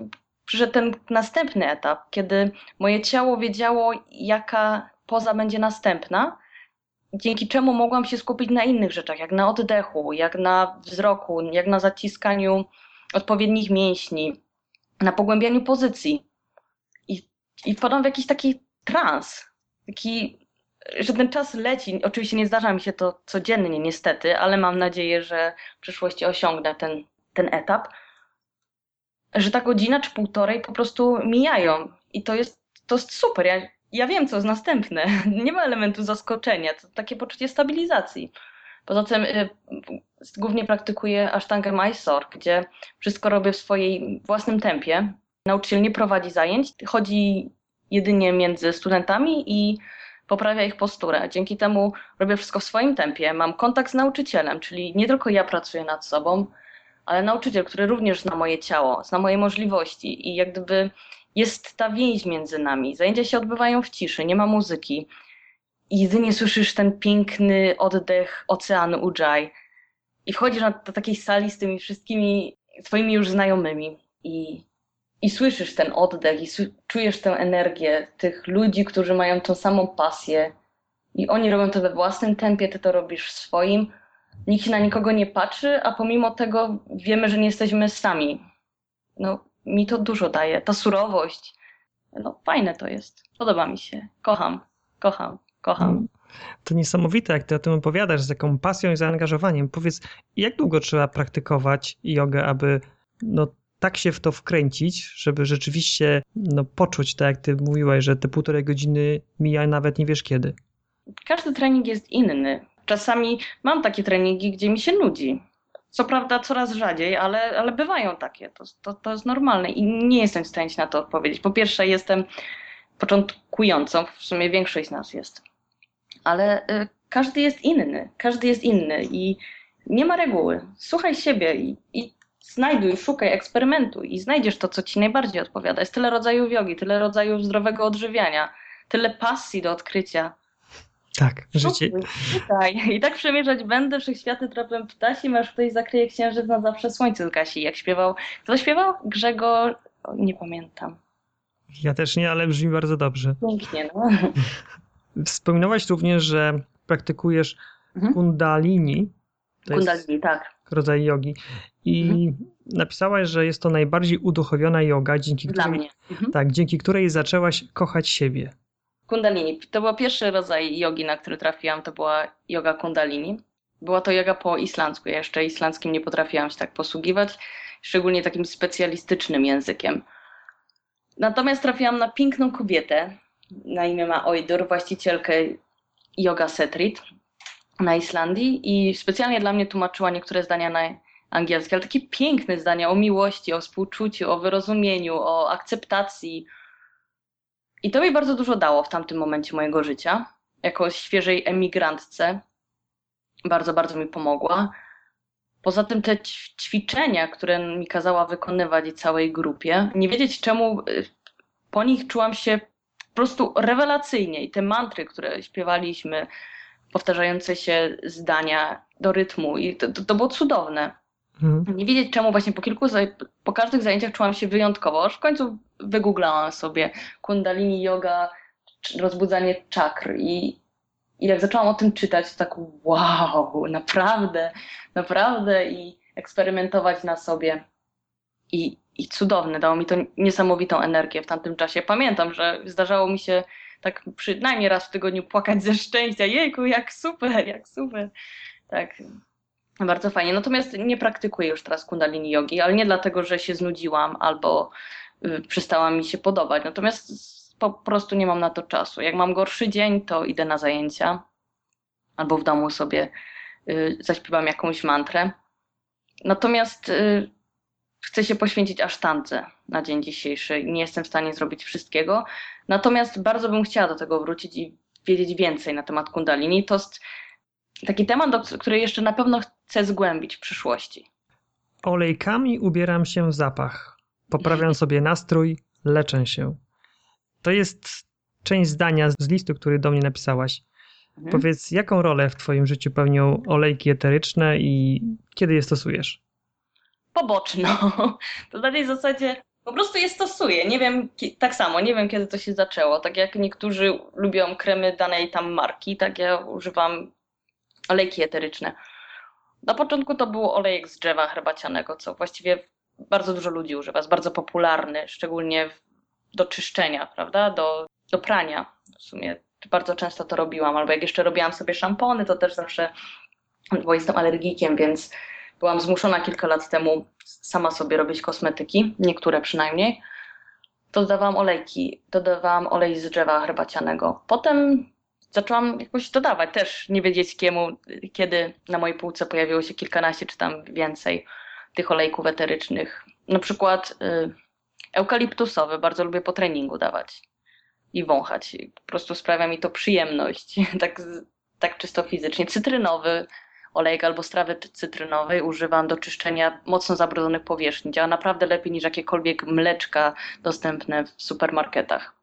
przyszedł ten następny etap, kiedy moje ciało wiedziało, jaka poza będzie następna, dzięki czemu mogłam się skupić na innych rzeczach, jak na oddechu, jak na wzroku, jak na zaciskaniu odpowiednich mięśni, na pogłębianiu pozycji. I, i wpadłam w jakiś taki trans, taki, że ten czas leci. Oczywiście nie zdarza mi się to codziennie, niestety, ale mam nadzieję, że w przyszłości osiągnę ten, ten etap, że ta godzina czy półtorej po prostu mijają. I to jest, to jest super. Ja, ja wiem, co jest następne. [laughs] Nie ma elementu zaskoczenia, to takie poczucie stabilizacji. Poza tym y, głównie praktykuję Ashtanga Mysore, gdzie wszystko robię w swojej własnym tempie. Nauczyciel nie prowadzi zajęć, chodzi jedynie między studentami i poprawia ich posturę. Dzięki temu robię wszystko w swoim tempie, mam kontakt z nauczycielem, czyli nie tylko ja pracuję nad sobą, ale nauczyciel, który również zna moje ciało, zna moje możliwości i jak gdyby jest ta więź między nami. Zajęcia się odbywają w ciszy, nie ma muzyki. I jedynie słyszysz ten piękny oddech oceanu Ujjayi. I wchodzisz do takiej sali z tymi wszystkimi twoimi już znajomymi. I i słyszysz ten oddech, i czujesz tę energię tych ludzi, którzy mają tą samą pasję, i oni robią to we własnym tempie, ty to robisz w swoim. Nikt się na nikogo nie patrzy, a pomimo tego wiemy, że nie jesteśmy sami. No, mi to dużo daje. Ta surowość. No, fajne to jest. Podoba mi się. Kocham, kocham, kocham. Mm. To niesamowite, jak ty o tym opowiadasz, z jaką pasją i zaangażowaniem. Powiedz, jak długo trzeba praktykować jogę, aby no, tak się w to wkręcić, żeby rzeczywiście no, poczuć, tak jak ty mówiłaś, że te półtorej godziny mija nawet nie wiesz kiedy. Każdy trening jest inny. Czasami mam takie treningi, gdzie mi się nudzi. Co prawda coraz rzadziej, ale, ale bywają takie. To, to, to jest normalne i nie jestem w stanie na to odpowiedzieć. Po pierwsze, jestem początkującą, w sumie większość z nas jest. Ale y, każdy jest inny, każdy jest inny i nie ma reguły. Słuchaj siebie i, i znajduj, szukaj, eksperymentuj i znajdziesz to, co ci najbardziej odpowiada. Jest tyle rodzajów jogi, tyle rodzajów zdrowego odżywiania, tyle pasji do odkrycia. Tak, życie. Tutaj. I tak przemierzać będę, wszechświaty tropem ptasi, aż ktoś zakryje księżyc na zawsze słońce zgasi. Jak śpiewał, kto śpiewał? Grzegorz, nie pamiętam. Ja też nie, ale brzmi bardzo dobrze. Pięknie, no. [laughs] Wspominałaś również, że praktykujesz Mhm. kundalini. To Kundalini, jest tak. Rodzaj jogi. I Mhm. napisałaś, że jest to najbardziej uduchowiona joga, dzięki Dla której. Mhm. tak, dzięki której zaczęłaś kochać siebie. Kundalini. To był pierwszy rodzaj jogi, na który trafiłam, to była yoga kundalini. Była to yoga po islandzku. Ja jeszcze islandzkim nie potrafiłam się tak posługiwać, szczególnie takim specjalistycznym językiem. Natomiast trafiłam na piękną kobietę, na imię ma Oidur, właścicielkę Yoga Setrit na Islandii i specjalnie dla mnie tłumaczyła niektóre zdania na angielski, ale takie piękne zdania o miłości, o współczuciu, o wyrozumieniu, o akceptacji. I to mi bardzo dużo dało w tamtym momencie mojego życia. Jako świeżej emigrantce bardzo, bardzo mi pomogła. Poza tym te ćw- ćwiczenia, które mi kazała wykonywać i całej grupie, nie wiedzieć czemu y, po nich czułam się po prostu rewelacyjnie. I te mantry, które śpiewaliśmy, powtarzające się zdania do rytmu, i to, to, to było cudowne Mhm. nie wiedzieć czemu właśnie po kilku, po każdych zajęciach czułam się wyjątkowo, aż w końcu wygooglałam sobie kundalini yoga, rozbudzanie czakr i, i jak zaczęłam o tym czytać, to tak wow, naprawdę, naprawdę i eksperymentować na sobie i, i cudowne, dało mi to niesamowitą energię w tamtym czasie. Pamiętam, że zdarzało mi się tak przynajmniej raz w tygodniu płakać ze szczęścia, jejku, jak super, jak super, tak, bardzo fajnie. Natomiast nie praktykuję już teraz kundalini jogi, ale nie dlatego, że się znudziłam albo y, przestała mi się podobać. Natomiast po prostu nie mam na to czasu. Jak mam gorszy dzień, to idę na zajęcia albo w domu sobie y, zaśpiewam jakąś mantrę. Natomiast y, chcę się poświęcić asztance na dzień dzisiejszy. Nie jestem w stanie zrobić wszystkiego. Natomiast bardzo bym chciała do tego wrócić i wiedzieć więcej na temat kundalini. To jest taki temat, który jeszcze na pewno chcę zgłębić w przyszłości. Olejkami ubieram się w zapach. Poprawiam [laughs] sobie nastrój, leczę się. To jest część zdania z listu, który do mnie napisałaś. Mhm. Powiedz, jaką rolę w Twoim życiu pełnią olejki eteryczne i kiedy je stosujesz? Poboczno. [laughs] To na tej zasadzie po prostu je stosuję. Nie wiem, tak samo, nie wiem kiedy to się zaczęło. Tak jak niektórzy lubią kremy danej tam marki, tak ja używam olejki eteryczne. Na początku to był olejek z drzewa herbacianego, co właściwie bardzo dużo ludzi używa. Jest bardzo popularny, szczególnie do czyszczenia, prawda? Do, do prania. W sumie bardzo często to robiłam. Albo jak jeszcze robiłam sobie szampony, to też zawsze, bo jestem alergikiem, więc byłam zmuszona kilka lat temu sama sobie robić kosmetyki, niektóre przynajmniej. Dodawałam olejki, dodawałam olej z drzewa herbacianego. Potem zaczęłam jakoś dodawać, też nie wiedzieć kiemu, kiedy na mojej półce pojawiło się kilkanaście czy tam więcej tych olejków eterycznych. Na przykład y, eukaliptusowy, bardzo lubię po treningu dawać i wąchać. Po prostu sprawia mi to przyjemność, [laughs] tak, tak czysto fizycznie. Cytrynowy olejek albo strawy cytrynowej używam do czyszczenia mocno zabrudzonych powierzchni. Działa naprawdę lepiej niż jakiekolwiek mleczka dostępne w supermarketach.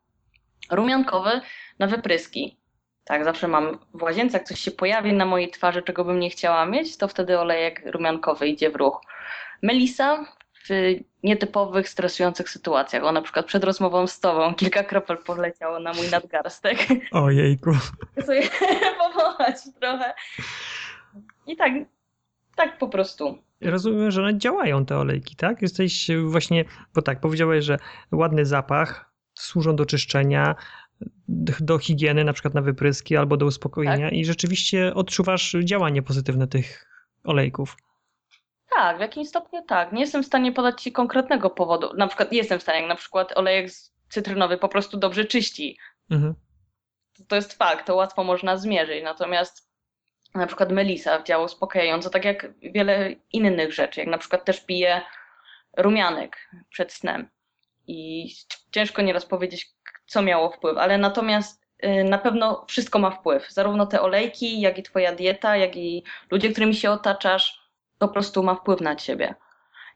Rumiankowy na wypryski. Tak, zawsze mam w łazience, jak coś się pojawi na mojej twarzy, czego bym nie chciała mieć, to wtedy olejek rumiankowy idzie w ruch. Melisa w nietypowych, stresujących sytuacjach. O, na przykład przed rozmową z tobą kilka kropel poleciało na mój nadgarstek. Ojejku. Chcę [laughs] powołać trochę. I tak, tak po prostu. Rozumiem, że one działają, te olejki, tak? Jesteś właśnie, bo tak, powiedziałeś, że ładny zapach, służą do czyszczenia, do higieny, na przykład na wypryski albo do uspokojenia i rzeczywiście odczuwasz działanie pozytywne tych olejków. Tak, w jakimś stopniu tak. Nie jestem w stanie podać ci konkretnego powodu. Na przykład jestem w stanie, jak na przykład olejek cytrynowy po prostu dobrze czyści. Mhm. To jest fakt, to łatwo można zmierzyć. Natomiast na przykład melisa działa uspokajająco, tak jak wiele innych rzeczy, jak na przykład też piję rumianek przed snem i ciężko nieraz powiedzieć, co miało wpływ, ale natomiast y, na pewno wszystko ma wpływ. Zarówno te olejki, jak i twoja dieta, jak i ludzie, którymi się otaczasz, po prostu ma wpływ na ciebie.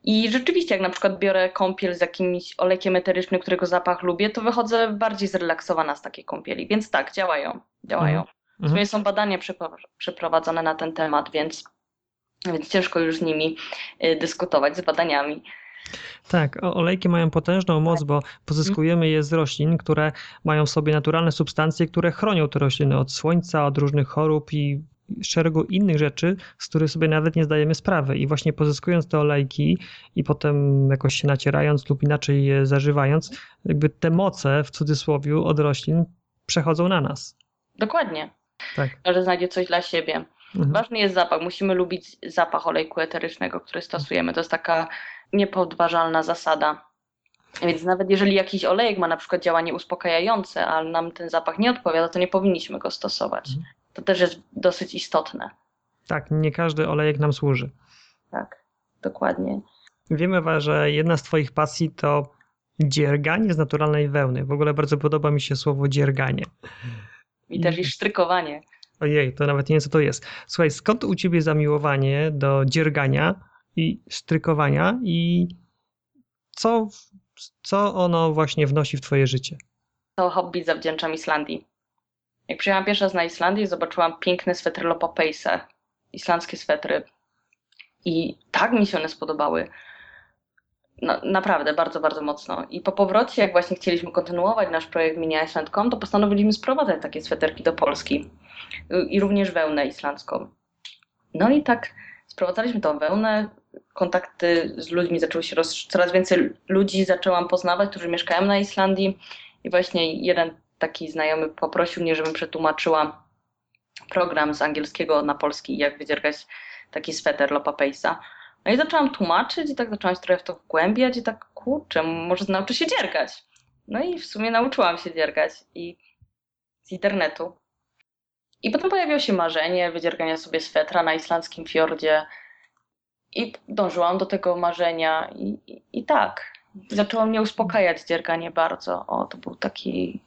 I rzeczywiście, jak na przykład biorę kąpiel z jakimś olejkiem eterycznym, którego zapach lubię, to wychodzę bardziej zrelaksowana z takiej kąpieli. Więc tak, działają. Działają. Mhm. W sumie są badania przeprowadzone na ten temat, więc, więc ciężko już z nimi y, dyskutować, z badaniami. Tak, olejki mają potężną moc, bo pozyskujemy je z roślin, które mają w sobie naturalne substancje, które chronią te rośliny od słońca, od różnych chorób i szeregu innych rzeczy, z których sobie nawet nie zdajemy sprawy. I właśnie pozyskując te olejki i potem jakoś się nacierając lub inaczej je zażywając, jakby te moce w cudzysłowie od roślin przechodzą na nas. Dokładnie. Tak. Każdy znajdzie coś dla siebie. Mhm. Ważny jest zapach. Musimy lubić zapach olejku eterycznego, który stosujemy. To jest taka niepodważalna zasada. Więc nawet jeżeli jakiś olejek ma na przykład działanie uspokajające, a nam ten zapach nie odpowiada, to nie powinniśmy go stosować. Mhm. To też jest dosyć istotne. Tak, nie każdy olejek nam służy. Tak, dokładnie. Wiemy, że jedna z Twoich pasji to dzierganie z naturalnej wełny. W ogóle bardzo podoba mi się słowo dzierganie. I też i sztrykowanie. Ojej, to nawet nie wiem, co to jest. Słuchaj, skąd u ciebie zamiłowanie do dziergania i strykowania i co, co ono właśnie wnosi w twoje życie? To hobby zawdzięczam Islandii. Jak przyjechałam pierwszy raz na Islandię, zobaczyłam piękne swetry Lopapeise, islandzkie swetry. I tak mi się one spodobały. No, naprawdę, bardzo, bardzo mocno. I po powrocie, jak właśnie chcieliśmy kontynuować nasz projekt Mini Iceland.com, to postanowiliśmy sprowadzać takie sweterki do Polski. I również wełnę islandzką. No i tak sprowadzaliśmy tą wełnę, kontakty z ludźmi zaczęły się roz... coraz więcej ludzi zaczęłam poznawać, którzy mieszkają na Islandii i właśnie jeden taki znajomy poprosił mnie, żebym przetłumaczyła program z angielskiego na polski, jak wydziergać taki sweter Lopa Pace'a. No i zaczęłam tłumaczyć i tak zaczęłam się trochę w to wgłębiać i tak, kurczę, może nauczę się dziergać. No i w sumie nauczyłam się dziergać i z internetu. I potem pojawiło się marzenie wydziergania sobie swetra na islandzkim fiordzie i dążyłam do tego marzenia i, i, i tak. Zaczęło mnie uspokajać dzierganie bardzo. O, to był taki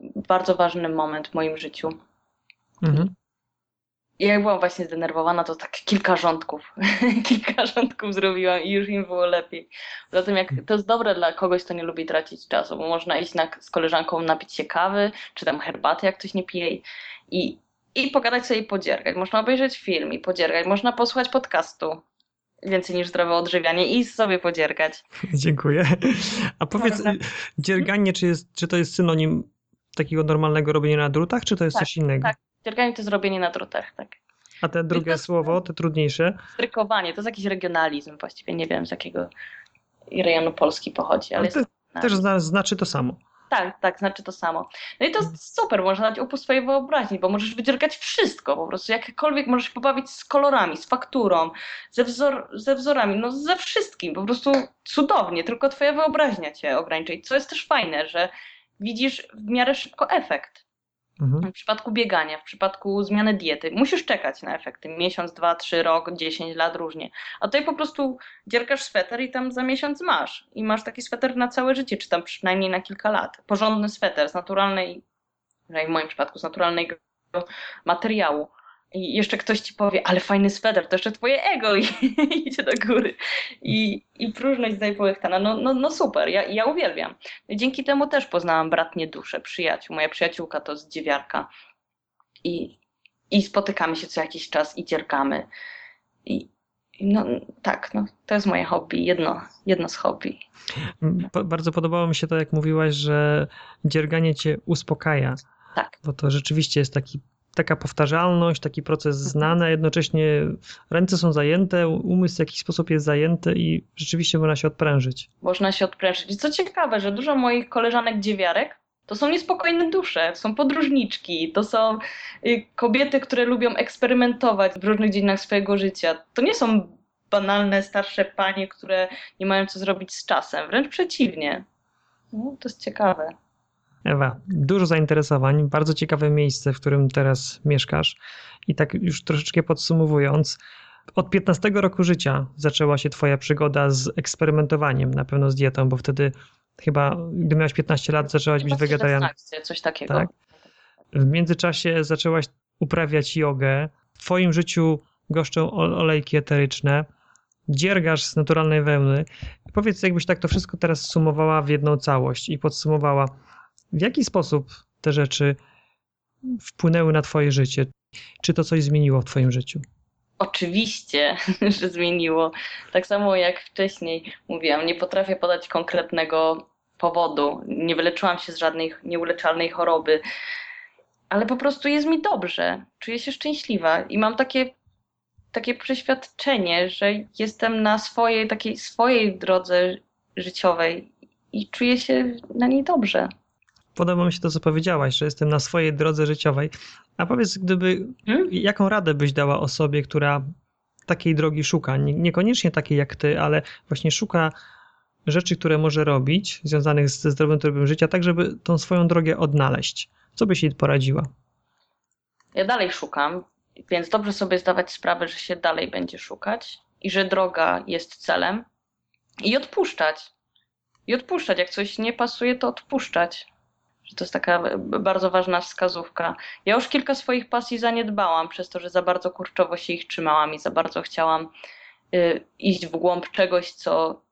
bardzo ważny moment w moim życiu. Mhm. I jak byłam właśnie zdenerwowana, to tak kilka rządków, [laughs] kilka rządków zrobiłam i już im było lepiej. Poza tym, jak to jest dobre dla kogoś, kto nie lubi tracić czasu, bo można iść na, z koleżanką napić się kawy, czy tam herbaty, jak ktoś nie pije i, i pogadać sobie i podziergać. Można obejrzeć film i podziergać, można posłuchać podcastu więcej niż zdrowe odżywianie i sobie podziergać. [laughs] Dziękuję. A powiedz, dzierganie, czy, jest, czy to jest synonim takiego normalnego robienia na drutach, czy to jest tak, coś innego? Tak, dzierganie to jest robienie na drutach, tak. A te drugie słowo, te trudniejsze? Strykowanie, to jest jakiś regionalizm właściwie, nie wiem z jakiego rejonu Polski pochodzi, ale... ale to też znaczy to samo. Tak, tak, znaczy to samo. No i to super, można dać upust swojej wyobraźni, bo możesz wydziergać wszystko, po prostu jakiekolwiek możesz pobawić z kolorami, z fakturą, ze, wzor ze wzorami, no ze wszystkim, po prostu cudownie, tylko twoja wyobraźnia cię ograniczy. I co jest też fajne, że widzisz w miarę szybko efekt. Mhm. W przypadku biegania, w przypadku zmiany diety, musisz czekać na efekty. Miesiąc, dwa, trzy, rok, dziesięć lat, różnie. A tutaj po prostu dzierkasz sweter i tam za miesiąc masz. I masz taki sweter na całe życie, czy tam przynajmniej na kilka lat. Porządny sweter z naturalnej, w moim przypadku z naturalnego materiału i jeszcze ktoś ci powie, ale fajny sweter, to jeszcze twoje ego i [laughs] idzie do góry. I, i próżność zajpołechtana, no, no, no super, ja, ja uwielbiam. Dzięki temu też poznałam bratnie duszę, przyjaciół. Moja przyjaciółka to z dziewiarka. I, i spotykamy się co jakiś czas i dzierkamy. I, no tak, no, to jest moje hobby, jedno, jedno z hobby. Bardzo podobało mi się to, jak mówiłaś, że dzierganie cię uspokaja. Tak. Bo to rzeczywiście jest taki taka powtarzalność, taki proces mhm. znany, a jednocześnie ręce są zajęte, umysł w jakiś sposób jest zajęty i rzeczywiście można się odprężyć. Można się odprężyć. I co ciekawe, że dużo moich koleżanek dziewiarek to są niespokojne dusze, są podróżniczki, to są y, kobiety, które lubią eksperymentować w różnych dziedzinach swojego życia. To nie są banalne starsze panie, które nie mają co zrobić z czasem, wręcz przeciwnie. No, to jest ciekawe. Ewa, dużo zainteresowań, bardzo ciekawe miejsce, w którym teraz mieszkasz. I tak już troszeczkę podsumowując, od 15 roku życia zaczęła się Twoja przygoda z eksperymentowaniem, na pewno z dietą, bo wtedy chyba, gdy miałaś 15 lat, zaczęłaś być wegetarianem. coś takiego. Tak? W międzyczasie zaczęłaś uprawiać jogę. W Twoim życiu goszczą olejki eteryczne, dziergasz z naturalnej wełny. Powiedz, jakbyś tak to wszystko teraz sumowała w jedną całość i podsumowała, w jaki sposób te rzeczy wpłynęły na Twoje życie? Czy to coś zmieniło w Twoim życiu? Oczywiście, [laughs] że zmieniło. Tak samo jak wcześniej mówiłam, nie potrafię podać konkretnego powodu. Nie wyleczyłam się z żadnej nieuleczalnej choroby, ale po prostu jest mi dobrze. Czuję się szczęśliwa i mam takie, takie przeświadczenie, że jestem na swojej takiej swojej drodze życiowej i czuję się na niej dobrze. Podoba mi się to, co powiedziałaś, że jestem na swojej drodze życiowej. A powiedz, gdyby, hmm? jaką radę byś dała osobie, która takiej drogi szuka? Niekoniecznie takiej jak ty, ale właśnie szuka rzeczy, które może robić, związanych ze zdrowym trybem życia, tak żeby tą swoją drogę odnaleźć. Co byś jej poradziła? Ja dalej szukam, więc dobrze sobie zdawać sprawę, że się dalej będzie szukać i że droga jest celem i odpuszczać. I odpuszczać. Jak coś nie pasuje, to odpuszczać to jest taka bardzo ważna wskazówka. Ja już kilka swoich pasji zaniedbałam przez to, że za bardzo kurczowo się ich trzymałam i za bardzo chciałam y, iść w głąb czegoś, co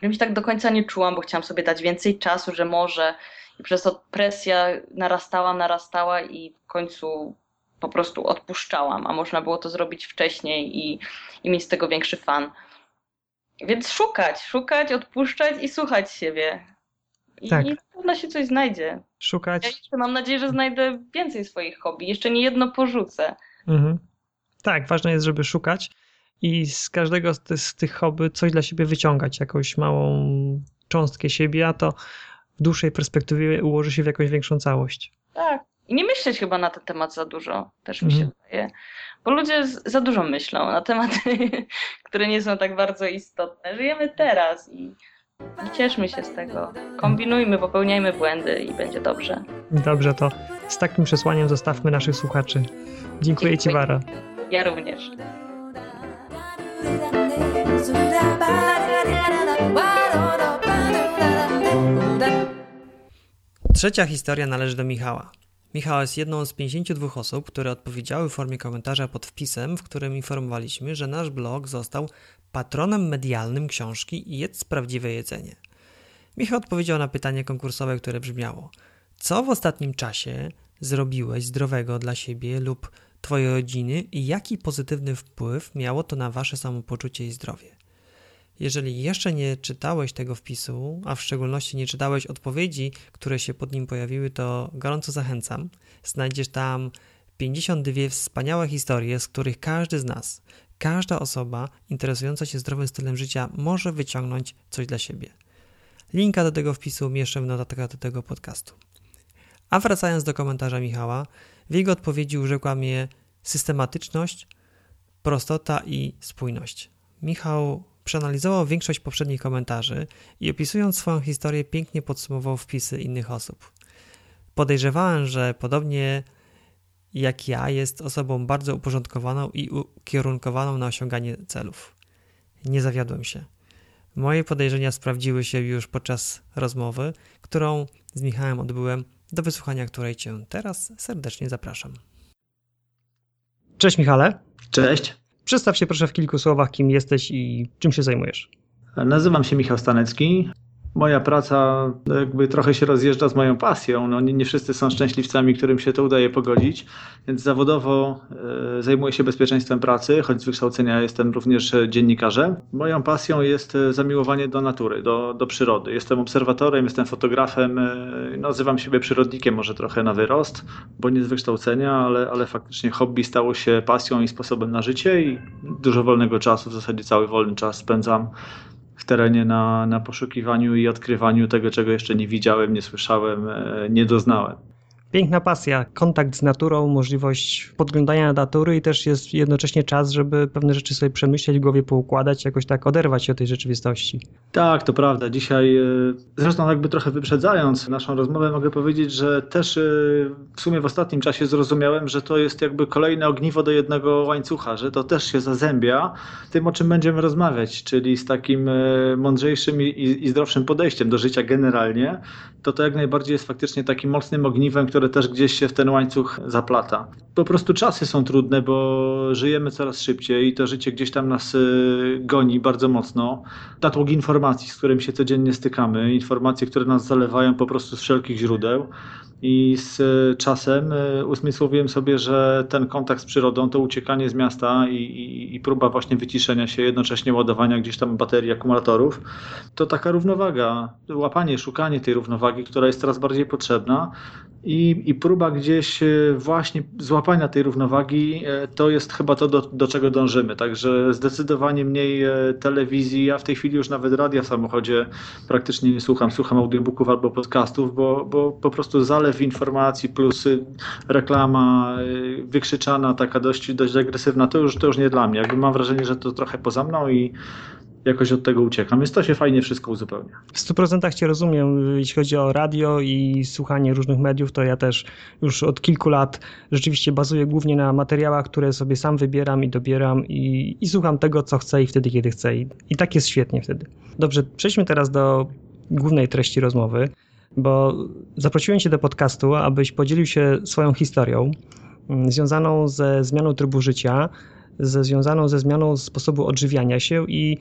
czymś tak do końca nie czułam, bo chciałam sobie dać więcej czasu, że może. I przez to presja narastała, narastała i w końcu po prostu odpuszczałam, a można było to zrobić wcześniej i, i mieć z tego większy fan. Więc szukać, szukać, odpuszczać i słuchać siebie. I tak. pewno się coś znajdzie. Szukać. Ja jeszcze mam nadzieję, że znajdę więcej swoich hobby. Jeszcze nie jedno porzucę. Mhm. Tak, ważne jest, żeby szukać i z każdego z, z tych hobby coś dla siebie wyciągać, jakąś małą cząstkę siebie, a to w dłuższej perspektywie ułoży się w jakąś większą całość. Tak. I nie myśleć chyba na ten temat za dużo, też mi się mhm. wydaje. Bo ludzie za dużo myślą na tematy, [laughs] które nie są tak bardzo istotne. Żyjemy teraz i i cieszmy się z tego. Kombinujmy, popełniajmy błędy i będzie dobrze. Dobrze, to z takim przesłaniem zostawmy naszych słuchaczy. Dziękuję, Dziękuję. Ci, Wara. Ja również. Trzecia historia należy do Michała. Michał jest jedną z 52 osób, które odpowiedziały w formie komentarza pod wpisem, w którym informowaliśmy, że nasz blog został patronem medialnym książki Jedz prawdziwe jedzenie. Michał odpowiedział na pytanie konkursowe, które brzmiało: Co w ostatnim czasie zrobiłeś zdrowego dla siebie lub Twojej rodziny i jaki pozytywny wpływ miało to na Wasze samopoczucie i zdrowie? Jeżeli jeszcze nie czytałeś tego wpisu, a w szczególności nie czytałeś odpowiedzi, które się pod nim pojawiły, to gorąco zachęcam. Znajdziesz tam 52 wspaniałe historie, z których każdy z nas, każda osoba interesująca się zdrowym stylem życia może wyciągnąć coś dla siebie. Linka do tego wpisu umieszczę w notatkach do tego podcastu. A wracając do komentarza Michała, w jego odpowiedzi urzekła mnie systematyczność, prostota i spójność. Michał przeanalizował większość poprzednich komentarzy i opisując swoją historię pięknie podsumował wpisy innych osób. Podejrzewałem, że podobnie jak ja jest osobą bardzo uporządkowaną i ukierunkowaną na osiąganie celów. Nie zawiodłem się. Moje podejrzenia sprawdziły się już podczas rozmowy, którą z Michałem odbyłem, do wysłuchania której Cię teraz serdecznie zapraszam. Cześć Michale. Cześć. Przedstaw się proszę w kilku słowach, kim jesteś i czym się zajmujesz. Nazywam się Michał Stanecki moja praca jakby trochę się rozjeżdża z moją pasją. No, nie, nie wszyscy są szczęśliwcami, którym się to udaje pogodzić, więc zawodowo e, zajmuję się bezpieczeństwem pracy, choć z wykształcenia jestem również dziennikarzem. Moją pasją jest e, zamiłowanie do natury, do, do przyrody. Jestem obserwatorem, jestem fotografem, e, nazywam siebie przyrodnikiem może trochę na wyrost, bo nie z wykształcenia, ale, ale faktycznie hobby stało się pasją i sposobem na życie i dużo wolnego czasu, w zasadzie cały wolny czas spędzam terenie na, na poszukiwaniu i odkrywaniu tego, czego jeszcze nie widziałem, nie słyszałem, e, nie doznałem. Piękna pasja, kontakt z naturą, możliwość podglądania na natury i też jest jednocześnie czas, żeby pewne rzeczy sobie przemyśleć, w głowie poukładać, jakoś tak oderwać się od tej rzeczywistości. Tak, to prawda. Dzisiaj, e, zresztą jakby trochę wyprzedzając naszą rozmowę, mogę powiedzieć, że też e, w sumie w ostatnim czasie zrozumiałem, że to jest jakby kolejne ogniwo do jednego łańcucha, że to też się zazębia tym, o czym będziemy rozmawiać, czyli z takim e, mądrzejszym i, zdrowszym podejściem do życia generalnie, to to jak najbardziej jest faktycznie takim mocnym ogniwem, też gdzieś się w ten łańcuch zaplata. Po prostu czasy są trudne, bo żyjemy coraz szybciej i to życie gdzieś tam nas y, goni bardzo mocno. Natłok informacji, z którym się codziennie stykamy, informacje, które nas zalewają po prostu z wszelkich źródeł. I z czasem y, uzmysłowiłem sobie, że ten kontakt z przyrodą, to uciekanie z miasta i, i, i, próba właśnie wyciszenia się, jednocześnie ładowania gdzieś tam baterii akumulatorów, to taka równowaga, łapanie, szukanie tej równowagi, która jest coraz bardziej potrzebna, i, I, próba gdzieś e, właśnie złapania tej równowagi e, to jest chyba to, do, do, czego dążymy. Także zdecydowanie mniej e, telewizji. Ja w tej chwili już nawet radia w samochodzie praktycznie nie słucham. Słucham audiobooków albo podcastów, bo, bo po prostu zalew informacji plus reklama wykrzyczana, taka dość, dość agresywna, to już, to już nie dla mnie. Jakby mam wrażenie, że to trochę poza mną i jakoś od tego uciekam, więc to się fajnie wszystko uzupełnia. W 100% Cię rozumiem, jeśli chodzi o radio i słuchanie różnych mediów, to ja też już od kilku lat rzeczywiście bazuję głównie na materiałach, które sobie sam wybieram i dobieram i, i słucham tego, co chcę i wtedy, kiedy chcę I, i tak jest świetnie wtedy. Dobrze, przejdźmy teraz do głównej treści rozmowy, bo zaprosiłem Cię do podcastu, abyś podzielił się swoją historią mm, związaną ze zmianą trybu życia, ze, związaną ze zmianą sposobu odżywiania się i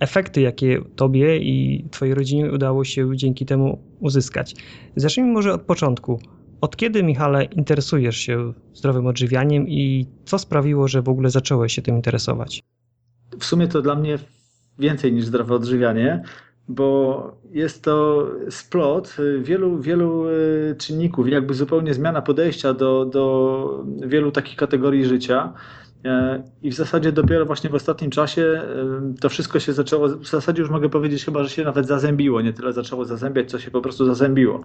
efekty, jakie tobie i twojej rodzinie udało się dzięki temu uzyskać. Zacznijmy może od początku. Od kiedy, Michale, interesujesz się zdrowym odżywianiem i co sprawiło, że w ogóle zacząłeś się tym interesować? W sumie to dla mnie więcej niż zdrowe odżywianie, bo jest to splot wielu, wielu e, czynników, jakby zupełnie zmiana podejścia do, do wielu takich kategorii życia. E, I w zasadzie dopiero właśnie w ostatnim czasie e, to wszystko się zaczęło, w zasadzie już mogę powiedzieć chyba, że się nawet zazębiło, nie tyle zaczęło zazębiać, co się po prostu zazębiło.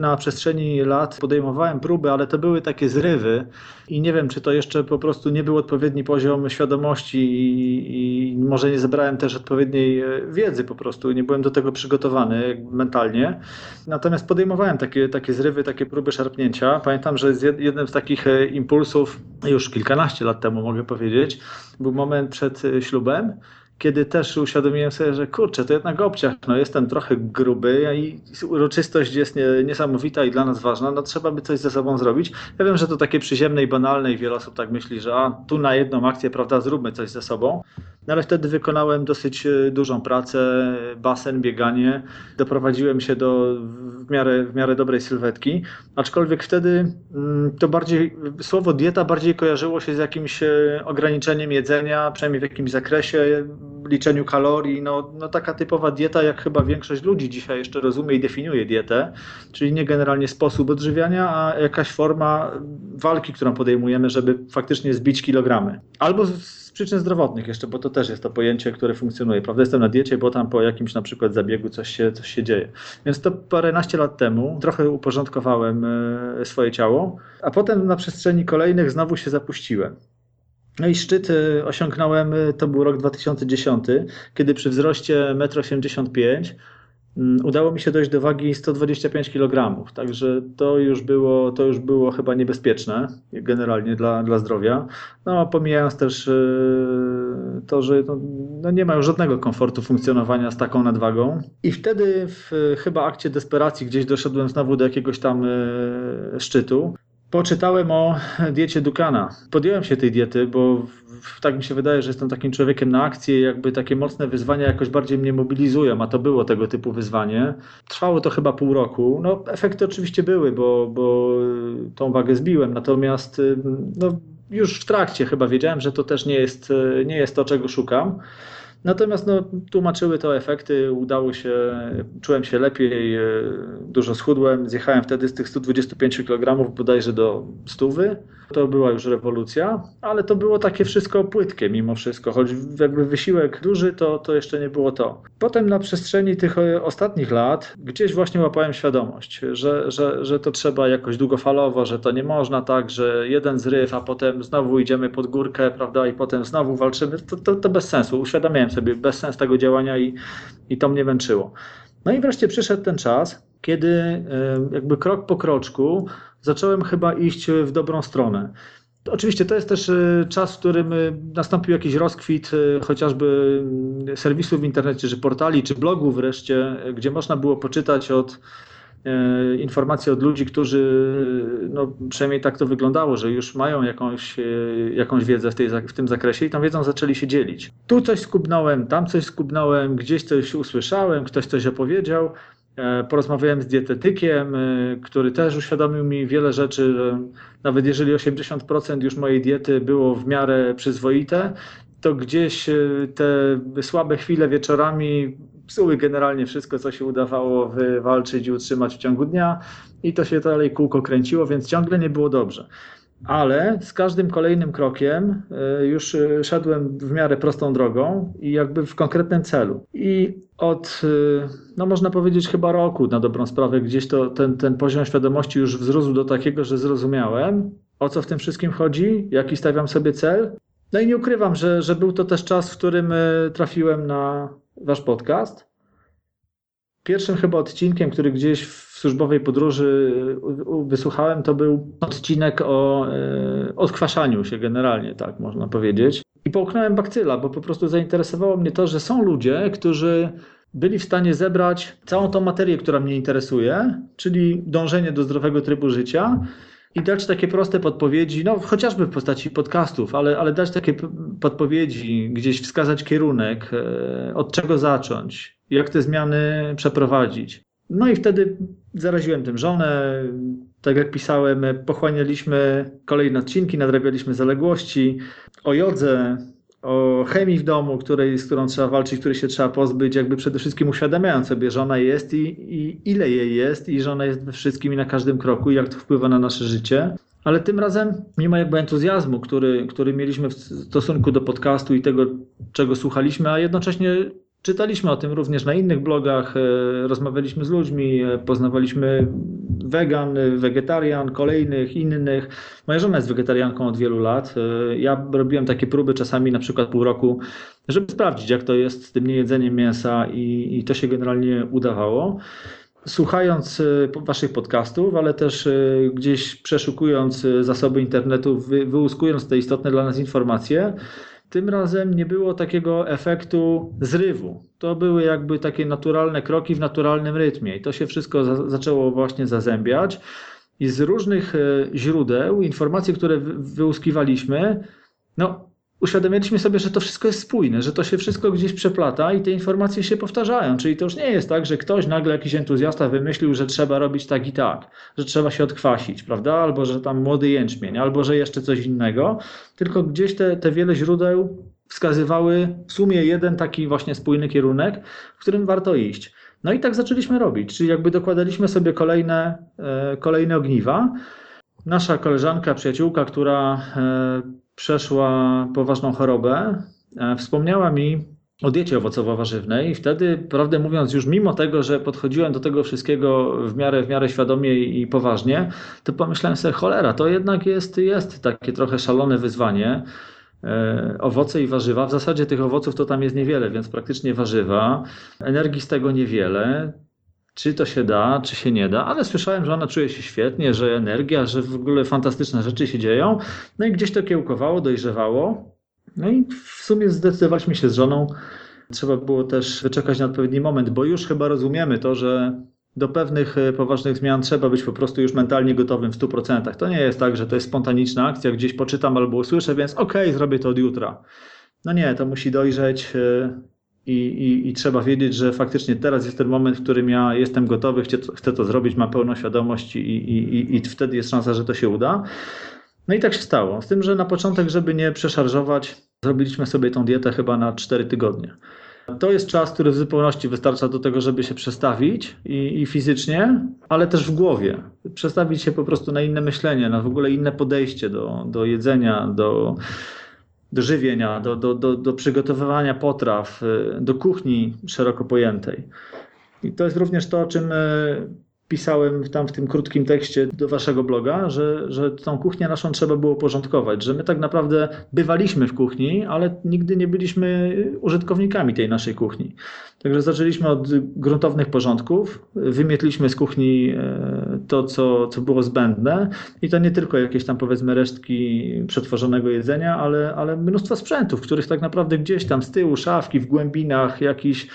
Na przestrzeni lat podejmowałem próby, ale to były takie zrywy i nie wiem, czy to jeszcze po prostu nie był odpowiedni poziom świadomości i, i może nie zebrałem też odpowiedniej e, wiedzy po prostu, nie byłem do tego przygotowany mentalnie. Natomiast podejmowałem takie, takie zrywy, takie próby szarpnięcia. Pamiętam, że jednym z takich impulsów już kilkanaście lat temu, mogę powiedzieć, był moment przed e, ślubem, kiedy też uświadomiłem sobie, że kurczę, to jednak obciach, no jestem trochę gruby i uroczystość jest nie, niesamowita i dla nas ważna, no trzeba by coś ze sobą zrobić. Ja wiem, że to takie przyziemne i banalne i wiele osób tak myśli, że a, tu na jedną akcję, prawda, zróbmy coś ze sobą. No ale wtedy wykonałem dosyć e, dużą pracę, basen, bieganie, doprowadziłem się do w miarę, w miarę dobrej sylwetki, aczkolwiek wtedy mm, to bardziej, słowo dieta bardziej kojarzyło się z jakimś e, ograniczeniem jedzenia, przynajmniej w jakimś zakresie, liczeniu kalorii, no, no taka typowa dieta, jak chyba większość ludzi dzisiaj jeszcze rozumie i definiuje dietę, czyli nie generalnie sposób odżywiania, a jakaś forma walki, którą podejmujemy, żeby faktycznie zbić kilogramy. Albo z przyczyn zdrowotnych jeszcze, bo to też jest to pojęcie, które funkcjonuje. Prawda, jestem na diecie, bo tam po jakimś na przykład zabiegu coś się, coś się dzieje. Więc to paręnaście lat temu trochę uporządkowałem e, swoje ciało, a potem na przestrzeni kolejnych znowu się zapuściłem. No i szczyt y, osiągnąłem, y, to był rok 2010, kiedy przy wzroście 1,85 m mm, udało mi się dojść do wagi 125 kg. Także to już było, to już było chyba niebezpieczne generalnie dla, dla zdrowia. No, pomijając też y, to, że no, no nie ma już żadnego komfortu funkcjonowania z taką nadwagą. I wtedy w chyba akcie desperacji gdzieś doszedłem znowu do jakiegoś tam szczytu. Poczytałem o diecie Dukana. Podjąłem się tej diety, bo tak mi się wydaje, że jestem takim człowiekiem na akcję, jakby takie mocne wyzwania jakoś bardziej mnie mobilizują, a to było tego typu wyzwanie. Trwało to chyba pół roku. No, efekty oczywiście były, bo, bo tą wagę zbiłem, natomiast no, już w trakcie chyba wiedziałem, że to też nie jest, nie jest to, czego szukam. Natomiast no, tłumaczyły to efekty, udało się, czułem się lepiej, e, dużo schudłem, zjechałem wtedy z tych 125 kg bodajże do 100. To była już rewolucja, ale to było takie wszystko płytkie mimo wszystko, choć jakby wysiłek duży, to, to jeszcze nie było to. Potem na przestrzeni tych e, ostatnich lat gdzieś właśnie łapałem świadomość, że, że, że to trzeba jakoś długofalowo, że to nie można tak, że jeden zryw, a potem znowu idziemy pod górkę, prawda, i potem znowu walczymy. To, to, to bez sensu. Uświadamiałem sobie bez sens tego działania i, i to mnie męczyło. No i wreszcie przyszedł ten czas, kiedy e, jakby krok po kroczku zacząłem chyba iść w dobrą stronę. Oczywiście to jest też e, czas, w którym e, nastąpił jakiś rozkwit chociażby mm, serwisów w internecie, czy portali, czy blogów wreszcie, gdzie można było poczytać od informacje od ludzi, którzy, no przynajmniej tak to wyglądało, że już mają jakąś, jakąś wiedzę w, tej, w tym zakresie i tą wiedzą zaczęli się dzielić. Tu coś skubnąłem, tam coś skubnąłem, gdzieś coś usłyszałem, ktoś coś opowiedział. E, porozmawiałem z dietetykiem, e, który też uświadomił mi wiele rzeczy, że nawet jeżeli 80% już mojej diety było w miarę przyzwoite, to gdzieś e, te słabe chwile wieczorami psuły generalnie wszystko, co się udawało wywalczyć i utrzymać w ciągu dnia i to się dalej kółko kręciło, więc ciągle nie było dobrze ale z każdym kolejnym krokiem e, już e, szedłem w miarę prostą drogą i jakby w konkretnym celu. I od, e, no można powiedzieć, chyba roku na dobrą sprawę, gdzieś to ten, ten poziom świadomości już wzrósł do takiego, że zrozumiałem, o co w tym wszystkim chodzi, jaki stawiam sobie cel. No i nie ukrywam, że, że był to też czas, w którym trafiłem na wasz podcast. Pierwszym chyba odcinkiem, który gdzieś w służbowej podróży wysłuchałem, to był odcinek o e, odkwaszaniu się generalnie, tak można powiedzieć. I połknąłem bakcyla, bo po prostu zainteresowało mnie to, że są ludzie, którzy byli w stanie zebrać całą tą materię, która mnie interesuje, czyli dążenie do zdrowego trybu życia i dać takie proste podpowiedzi, no chociażby w postaci podcastów, ale, ale dać takie podpowiedzi, gdzieś wskazać kierunek, e, od czego zacząć, jak te zmiany przeprowadzić. No i wtedy zaraziłem tym żonę. Tak jak pisałem, pochłanialiśmy kolejne odcinki, nadrabialiśmy zaległości o jodze, o chemii w domu, której, z którą trzeba walczyć, której się trzeba pozbyć, jakby przede wszystkim uświadamiając sobie, że ona jest i, i ile jej jest i że ona jest we wszystkim i na każdym kroku i jak to wpływa na nasze życie. Ale tym razem, mimo jakby entuzjazmu, który, który mieliśmy w stosunku do podcastu i tego, czego słuchaliśmy, a jednocześnie Czytaliśmy o tym również na innych blogach, e, rozmawialiśmy z ludźmi, e, poznawaliśmy wegan, wegetarian, kolejnych, innych. Moja żona jest wegetarianką od wielu lat. E, ja robiłem takie próby czasami na przykład pół roku, żeby sprawdzić, jak to jest z tym niejedzeniem mięsa i, i to się generalnie udawało słuchając waszych podcastów, ale też gdzieś przeszukując zasoby internetu, wyłuskując te istotne dla nas informacje, tym razem nie było takiego efektu zrywu. To były jakby takie naturalne kroki w naturalnym rytmie i to się wszystko za zaczęło właśnie zazębiać. I z różnych e, źródeł, informacji, które wyłuskiwaliśmy, no, uświadomiliśmy sobie, że to wszystko jest spójne, że to się wszystko gdzieś przeplata i te informacje się powtarzają. Czyli to już nie jest tak, że ktoś nagle, jakiś entuzjasta wymyślił, że trzeba robić tak i tak, że trzeba się odkwasić, prawda? Albo że tam młody jęczmień, albo że jeszcze coś innego, tylko gdzieś te, te wiele źródeł wskazywały w sumie jeden taki właśnie spójny kierunek, w którym warto iść. No i tak zaczęliśmy robić, czyli jakby dokładaliśmy sobie kolejne, e, kolejne ogniwa. Nasza koleżanka, przyjaciółka, która e, przeszła poważną chorobę, e, wspomniała mi o diecie owocowo-warzywnej i wtedy, prawdę mówiąc, już mimo tego, że podchodziłem do tego wszystkiego w miarę, w miarę świadomie i poważnie, to pomyślałem sobie, cholera, to jednak jest, jest takie trochę szalone wyzwanie. E, owoce i warzywa, w zasadzie tych owoców to tam jest niewiele, więc praktycznie warzywa, energii z tego niewiele, czy to się da, czy się nie da, ale słyszałem, że ona czuje się świetnie, że energia, że w ogóle fantastyczne rzeczy się dzieją. No i gdzieś to kiełkowało, dojrzewało. No i w sumie zdecydowaliśmy się z żoną. Trzeba było też wyczekać na odpowiedni moment, bo już chyba rozumiemy to, że do pewnych e, poważnych zmian trzeba być po prostu już mentalnie gotowym w 100%. To nie jest tak, że to jest spontaniczna akcja, gdzieś poczytam albo usłyszę, więc okej, okay, zrobię to od jutra. No nie, to musi dojrzeć e, i, i, i, trzeba wiedzieć, że faktycznie teraz jest ten moment, w którym ja jestem gotowy, chcę, chcę to zrobić, mam pełną świadomość i, i, i wtedy jest szansa, że to się uda. No i tak się stało. Z tym, że na początek, żeby nie przeszarżować, Zrobiliśmy sobie tą dietę chyba na 4 tygodnie. To jest czas, który w zupełności wystarcza do tego, żeby się przestawić i, i, fizycznie, ale też w głowie. Przestawić się po prostu na inne myślenie, na w ogóle inne podejście do, do jedzenia, do, do żywienia, do, do, do, do przygotowywania potraw, do kuchni szeroko pojętej. I to jest również to, o czym e, pisałem tam w tym krótkim tekście do waszego bloga, że, że tą kuchnię naszą trzeba było porządkować, że my tak naprawdę bywaliśmy w kuchni, ale nigdy nie byliśmy użytkownikami tej naszej kuchni. Także zaczęliśmy od gruntownych porządków, wymietliśmy z kuchni e, to, co, co było zbędne i to nie tylko jakieś tam powiedzmy resztki przetworzonego jedzenia, ale, ale mnóstwo sprzętów, których tak naprawdę gdzieś tam z tyłu, szafki, w głębinach, jakiś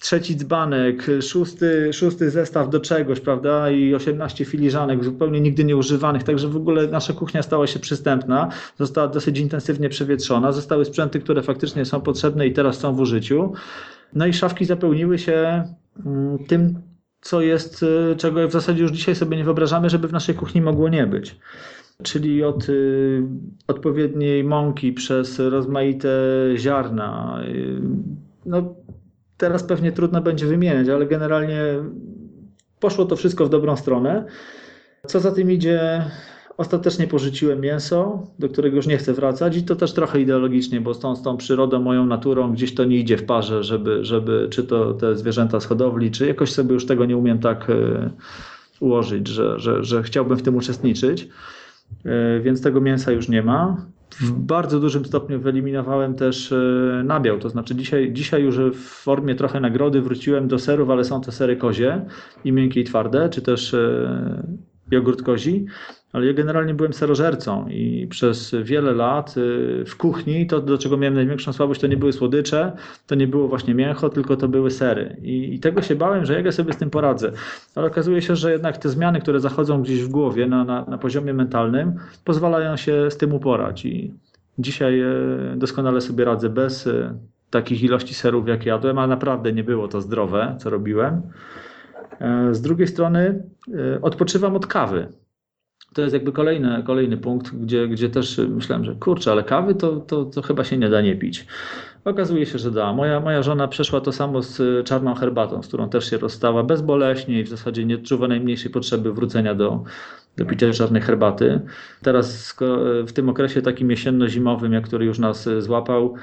trzeci dzbanek, szósty, szósty zestaw do czegoś, prawda, i 18 filiżanek zupełnie nigdy nie używanych, także w ogóle nasza kuchnia stała się przystępna, została dosyć intensywnie przewietrzona, zostały sprzęty, które faktycznie są potrzebne i teraz są w użyciu. No i szafki zapełniły się mm, tym, co jest, y, czego w zasadzie już dzisiaj sobie nie wyobrażamy, żeby w naszej kuchni mogło nie być. Czyli od y, odpowiedniej mąki przez rozmaite ziarna, y, no, teraz pewnie trudno będzie wymieniać, ale generalnie poszło to wszystko w dobrą stronę. Co za tym idzie, ostatecznie porzuciłem mięso, do którego już nie chcę wracać i to też trochę ideologicznie, bo z tą, z tą przyrodą, moją naturą gdzieś to nie idzie w parze, żeby, żeby czy to te zwierzęta z hodowli, czy jakoś sobie już tego nie umiem tak e, ułożyć, że, że, że chciałbym w tym uczestniczyć. E, więc tego mięsa już nie ma. W bardzo dużym stopniu wyeliminowałem też e, nabiał, to znaczy dzisiaj, dzisiaj już w formie trochę nagrody wróciłem do serów, ale są to sery kozie i miękkie i twarde, czy też e, jogurt kozi, ale ja generalnie byłem serożercą i przez wiele lat y, w kuchni to, do czego miałem największą słabość, to nie były słodycze, to nie było właśnie mięcho, tylko to były sery. I, i tego się bałem, że ja sobie z tym poradzę. Ale okazuje się, że jednak te zmiany, które zachodzą gdzieś w głowie na, na, na poziomie mentalnym, pozwalają się z tym uporać. I dzisiaj e, doskonale sobie radzę bez e, takich ilości serów, jak jadłem, a naprawdę nie było to zdrowe, co robiłem. E, z drugiej strony odpoczywam od kawy to jest jakby kolejny, kolejny punkt, gdzie, gdzie też myślałem, że kurczę, ale kawy to, to, to chyba się nie da nie pić. Okazuje się, że da. Moja, moja żona przeszła to samo z czarną herbatą, z którą też się rozstała bezboleśnie i w zasadzie nie odczuwa najmniejszej potrzeby wrócenia do, do picia czarnej herbaty. Teraz w tym okresie takim jesienno-zimowym, jak który już nas złapał,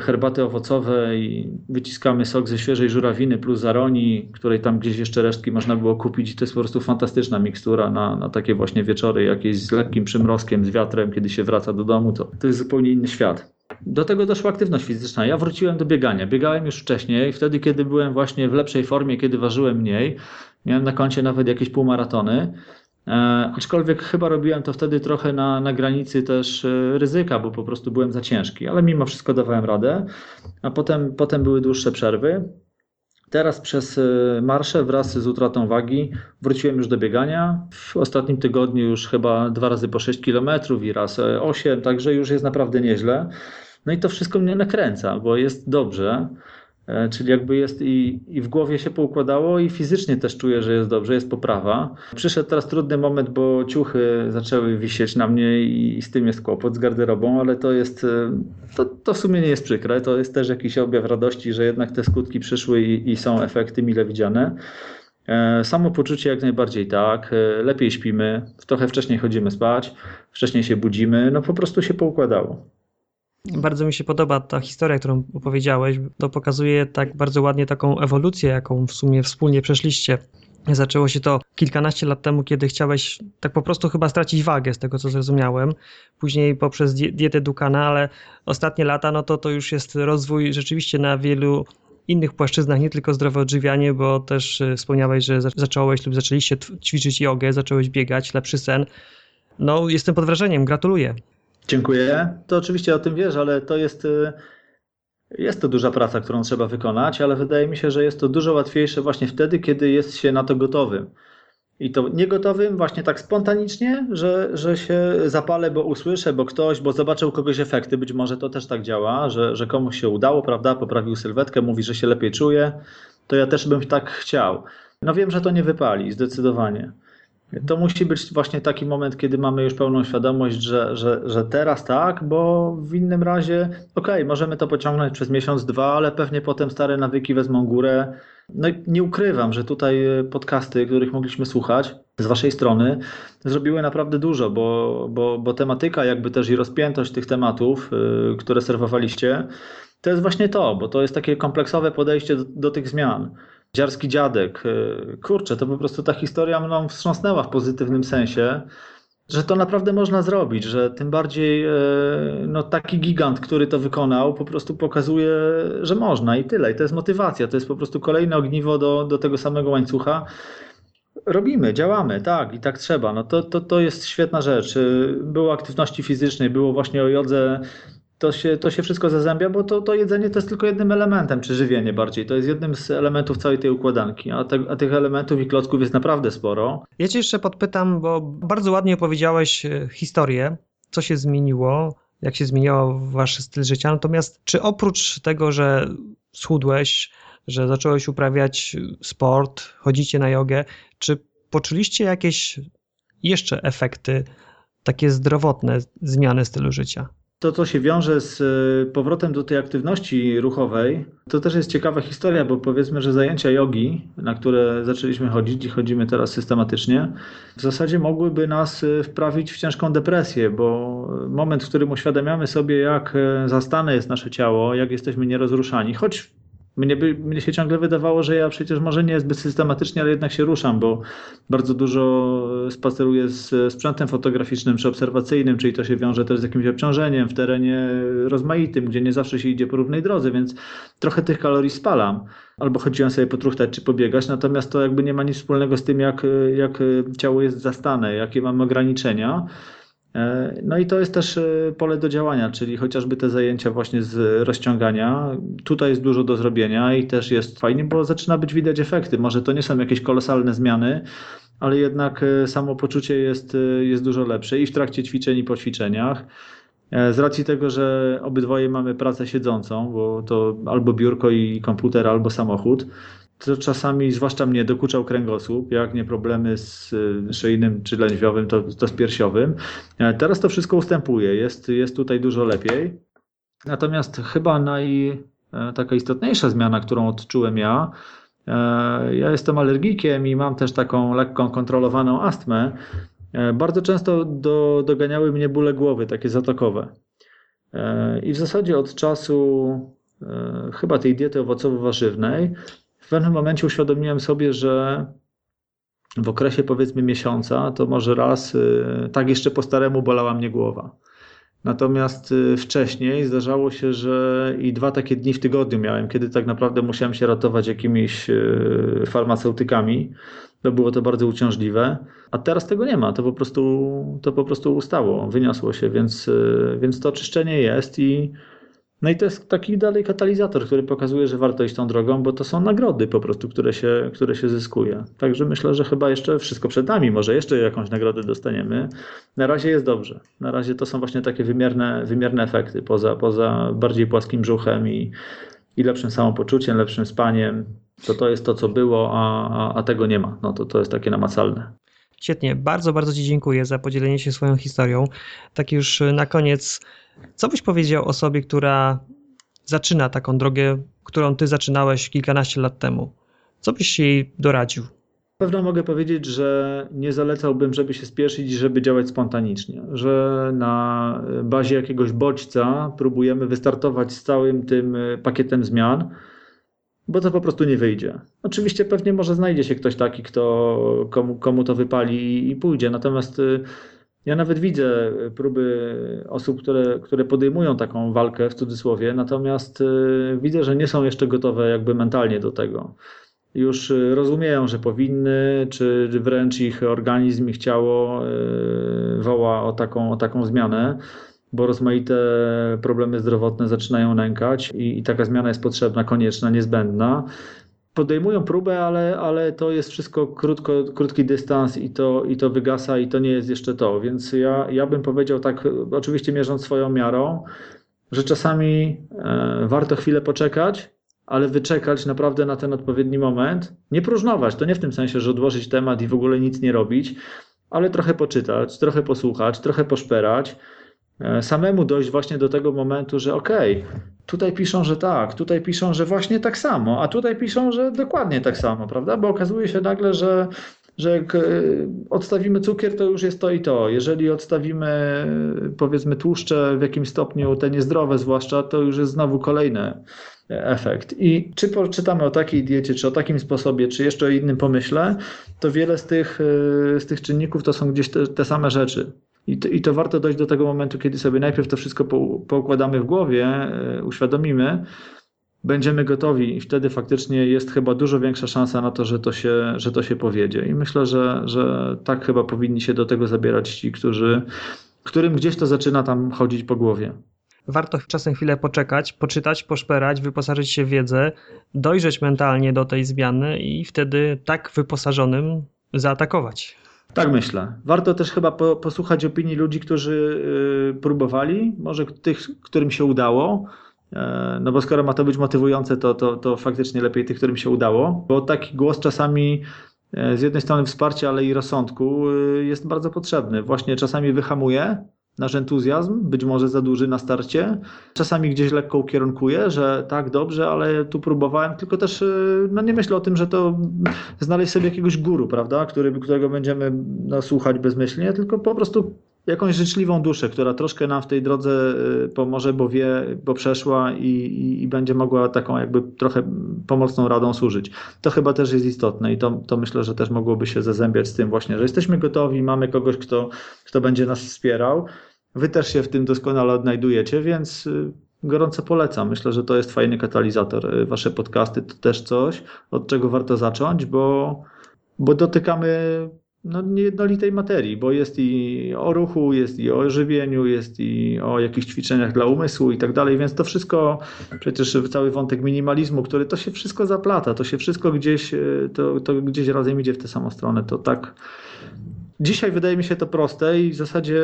herbaty owocowe i wyciskamy sok ze świeżej żurawiny plus zaroni, której tam gdzieś jeszcze resztki można było kupić. I to jest po prostu fantastyczna mikstura na, na takie właśnie wieczory, jakieś z lekkim przymrozkiem, z wiatrem, kiedy się wraca do domu. To, to jest zupełnie inny świat. Do tego doszła aktywność fizyczna. Ja wróciłem do biegania. Biegałem już wcześniej, wtedy, kiedy byłem właśnie w lepszej formie, kiedy ważyłem mniej. Miałem na koncie nawet jakieś półmaratony. E, aczkolwiek chyba robiłem to wtedy trochę na, na granicy też e, ryzyka, bo po prostu byłem za ciężki, ale mimo wszystko dawałem radę. A potem, potem były dłuższe przerwy. Teraz przez e, marsze wraz z utratą wagi wróciłem już do biegania. W ostatnim tygodniu już chyba dwa razy po 6 km i raz 8, także już jest naprawdę nieźle. No i to wszystko mnie nakręca, bo jest dobrze. E, czyli jakby jest i, i w głowie się poukładało, i fizycznie też czuję, że jest dobrze, jest poprawa. Przyszedł teraz trudny moment, bo ciuchy zaczęły wisieć na mnie i, i z tym jest kłopot z garderobą, ale to jest, e, to, to w sumie nie jest przykre. To jest też jakiś objaw radości, że jednak te skutki przyszły i, i są efekty mile widziane. E, samopoczucie jak najbardziej tak, lepiej śpimy, trochę wcześniej chodzimy spać, wcześniej się budzimy, no po prostu się poukładało. Bardzo mi się podoba ta historia, którą opowiedziałeś. To pokazuje tak bardzo ładnie taką ewolucję, jaką w sumie wspólnie przeszliście. Zaczęło się to kilkanaście lat temu, kiedy chciałeś tak po prostu chyba stracić wagę, z tego co zrozumiałem. Później poprzez dietę Dukana, ale ostatnie lata, no to to już jest rozwój rzeczywiście na wielu innych płaszczyznach, nie tylko zdrowe odżywianie, bo też y, wspomniałeś, że zacząłeś lub zaczęliście ćwiczyć jogę, zacząłeś biegać, lepszy sen. No, jestem pod wrażeniem, gratuluję. Dziękuję. To oczywiście o tym wiesz, ale to jest, y, jest to duża praca, którą trzeba wykonać, ale wydaje mi się, że jest to dużo łatwiejsze właśnie wtedy, kiedy jest się na to gotowym. I to niegotowym właśnie tak spontanicznie, że, że się zapalę, bo usłyszę, bo ktoś, bo zobaczę u kogoś efekty. Być może to też tak działa, że, że komuś się udało, prawda? Poprawił sylwetkę, mówi, że się lepiej czuje. To ja też bym tak chciał. No wiem, że to nie wypali, zdecydowanie. To musi być właśnie taki moment, kiedy mamy już pełną świadomość, że, że, że teraz tak, bo w innym razie, okej, okay, możemy to pociągnąć przez miesiąc, dwa, ale pewnie potem stare nawyki wezmą górę. No i nie ukrywam, że tutaj podcasty, których mogliśmy słuchać z waszej strony, zrobiły naprawdę dużo, bo, bo, bo tematyka, jakby też i rozpiętość tych tematów, yy, które serwowaliście, to jest właśnie to, bo to jest takie kompleksowe podejście do, do tych zmian. Dziarski dziadek. E, kurczę, to po prostu ta historia mną wstrząsnęła w pozytywnym sensie, że to naprawdę można zrobić, że tym bardziej e, no, taki gigant, który to wykonał, po prostu pokazuje, że można i tyle. I to jest motywacja, to jest po prostu kolejne ogniwo do, do tego samego łańcucha. Robimy, działamy, tak, i tak trzeba. No to, to, to jest świetna rzecz. E, było aktywności fizycznej, było właśnie o jodze to się, to się wszystko zazębia, bo to, to jedzenie to jest tylko jednym elementem, czy żywienie bardziej. To jest jednym z elementów całej tej układanki, a, te, a tych elementów i klocków jest naprawdę sporo. Ja cię jeszcze podpytam, bo bardzo ładnie opowiedziałeś e, historię, co się zmieniło, jak się zmieniło wasz styl życia. Natomiast czy oprócz tego, że schudłeś, że zacząłeś uprawiać sport, chodzicie na jogę, czy poczuliście jakieś jeszcze efekty takie zdrowotne zmiany stylu życia? To, co się wiąże z e, powrotem do tej aktywności ruchowej, to też jest ciekawa historia, bo powiedzmy, że zajęcia jogi, na które zaczęliśmy chodzić i chodzimy teraz systematycznie, w zasadzie mogłyby nas e, wprawić w ciężką depresję, bo moment, w którym uświadamiamy sobie, jak e, zastane jest nasze ciało, jak jesteśmy nierozruszani, choć mnie, by, mnie się ciągle wydawało, że ja przecież może nie zbyt systematycznie, ale jednak się ruszam, bo bardzo dużo spaceruję z sprzętem fotograficznym czy obserwacyjnym, czyli to się wiąże też z jakimś obciążeniem w terenie rozmaitym, gdzie nie zawsze się idzie po równej drodze, więc trochę tych kalorii spalam. Albo chodziłem sobie potruchtać czy pobiegać, natomiast to jakby nie ma nic wspólnego z tym, jak, jak ciało jest zastane, jakie mamy ograniczenia. E, no i to jest też e, pole do działania, czyli chociażby te zajęcia właśnie z rozciągania. Tutaj jest dużo do zrobienia i też jest fajnie, bo zaczyna być widać efekty. Może to nie są jakieś kolosalne zmiany, ale jednak e, samopoczucie jest, jest dużo lepsze i w trakcie ćwiczeń i po ćwiczeniach. Z racji tego, że obydwoje mamy pracę siedzącą, bo to albo biurko i komputer, albo samochód, to czasami, zwłaszcza mnie, dokuczał kręgosłup, jak nie problemy z szyjnym czy lędźwiowym, to, to z piersiowym. E, teraz to wszystko ustępuje, jest, jest tutaj dużo lepiej. Natomiast chyba naj, e, taka istotniejsza zmiana, którą odczułem ja, e, ja jestem alergikiem i mam też taką lekką kontrolowaną astmę. Bardzo często do, doganiały mnie bóle głowy, takie zatokowe. I w zasadzie od czasu chyba tej diety owocowo-warzywnej w pewnym momencie uświadomiłem sobie, że w okresie powiedzmy miesiąca to może raz y, tak jeszcze po staremu bolała mnie głowa. Natomiast y, wcześniej zdarzało się, że i dwa takie dni w tygodniu miałem, kiedy tak naprawdę musiałem się ratować jakimiś y, farmaceutykami. To było to bardzo uciążliwe. A teraz tego nie ma. To po prostu, to po prostu ustało, wyniosło się, więc, więc to czyszczenie jest i no i to jest taki dalej katalizator, który pokazuje, że warto iść tą drogą, bo to są nagrody po prostu, które się, które się zyskuje. Także myślę, że chyba jeszcze wszystko przed nami, może jeszcze jakąś nagrodę dostaniemy. Na razie jest dobrze. Na razie to są właśnie takie wymierne, wymierne efekty, poza, poza bardziej płaskim brzuchem i, i lepszym samopoczuciem, lepszym spaniem. To to jest to, co było, a, a, a tego nie ma. No to, to jest takie namacalne. Świetnie, bardzo, bardzo Ci dziękuję za podzielenie się swoją historią. Tak już na koniec co byś powiedział osobie, która zaczyna taką drogę, którą ty zaczynałeś kilkanaście lat temu? Co byś jej doradził? Pewno mogę powiedzieć, że nie zalecałbym, żeby się spieszyć, żeby działać spontanicznie, że na bazie jakiegoś bodźca próbujemy wystartować z całym tym pakietem zmian, bo to po prostu nie wyjdzie. Oczywiście pewnie może znajdzie się ktoś taki, kto, komu, komu to wypali i pójdzie, natomiast ja nawet widzę próby osób, które, które podejmują taką walkę w cudzysłowie, natomiast y, widzę, że nie są jeszcze gotowe jakby mentalnie do tego. Już y, rozumieją, że powinny, czy wręcz ich organizm, ich ciało woła o taką, o taką zmianę, bo rozmaite problemy zdrowotne zaczynają nękać i, i taka zmiana jest potrzebna, konieczna, niezbędna podejmują próbę, ale, ale to jest wszystko krótko, krótki dystans i to, i to wygasa i to nie jest jeszcze to. Więc ja, ja bym powiedział tak, oczywiście mierząc swoją miarą, że czasami e, warto chwilę poczekać, ale wyczekać naprawdę na ten odpowiedni moment. Nie próżnować, to nie w tym sensie, że odłożyć temat i w ogóle nic nie robić, ale trochę poczytać, trochę posłuchać, trochę poszperać, samemu dojść właśnie do tego momentu, że okej, okay, tutaj piszą, że tak, tutaj piszą, że właśnie tak samo, a tutaj piszą, że dokładnie tak samo, prawda? Bo okazuje się nagle, że że jak e, odstawimy cukier, to już jest to i to. Jeżeli odstawimy powiedzmy tłuszcze w jakimś stopniu, te niezdrowe zwłaszcza, to już jest znowu kolejny efekt. I czy poczytamy o takiej diecie, czy o takim sposobie, czy jeszcze o innym pomyśle, to wiele z tych, e, z tych czynników to są gdzieś te, te same rzeczy. I to, I to warto dojść do tego momentu, kiedy sobie najpierw to wszystko po, poukładamy w głowie, e, uświadomimy, będziemy gotowi i wtedy faktycznie jest chyba dużo większa szansa na to, że to się, że to się powiedzie. I myślę, że, że tak chyba powinni się do tego zabierać ci, którzy, którym gdzieś to zaczyna tam chodzić po głowie. Warto czasem chwilę poczekać, poczytać, poszperać, wyposażyć się w wiedzę, dojrzeć mentalnie do tej zmiany i wtedy tak wyposażonym zaatakować. Tak myślę. Warto też chyba po, posłuchać opinii ludzi, którzy yy, próbowali, może tych, którym się udało E, no bo skoro ma to być motywujące, to, to, to faktycznie lepiej tych, którym się udało, bo taki głos czasami e, z jednej strony wsparcia, ale i rozsądku e, jest bardzo potrzebny. Właśnie czasami wyhamuje nasz entuzjazm, być może za duży na starcie. Czasami gdzieś lekko ukierunkuje, że tak, dobrze, ale tu próbowałem, tylko też no nie myślę o tym, że to znaleźć sobie jakiegoś guru, prawda, który, którego będziemy no, słuchać bezmyślnie, tylko po prostu jakąś życzliwą duszę, która troszkę nam w tej drodze y, pomoże, bo wie, bo przeszła i, i, i, będzie mogła taką jakby trochę pomocną radą służyć. To chyba też jest istotne i to, to myślę, że też mogłoby się zazębiać z tym właśnie, że jesteśmy gotowi, mamy kogoś, kto, kto będzie nas wspierał. Wy też się w tym doskonale odnajdujecie, więc y, gorąco polecam. Myślę, że to jest fajny katalizator. Y, wasze podcasty to też coś, od czego warto zacząć, bo, bo dotykamy no, niejednolitej materii, bo jest i o ruchu, jest i o żywieniu, jest i o jakichś ćwiczeniach dla umysłu i tak dalej, więc to wszystko, przecież cały wątek minimalizmu, który to się wszystko zaplata, to się wszystko gdzieś, e, to, to gdzieś razem idzie w tę samą stronę, to tak... Dzisiaj wydaje mi się to proste i w zasadzie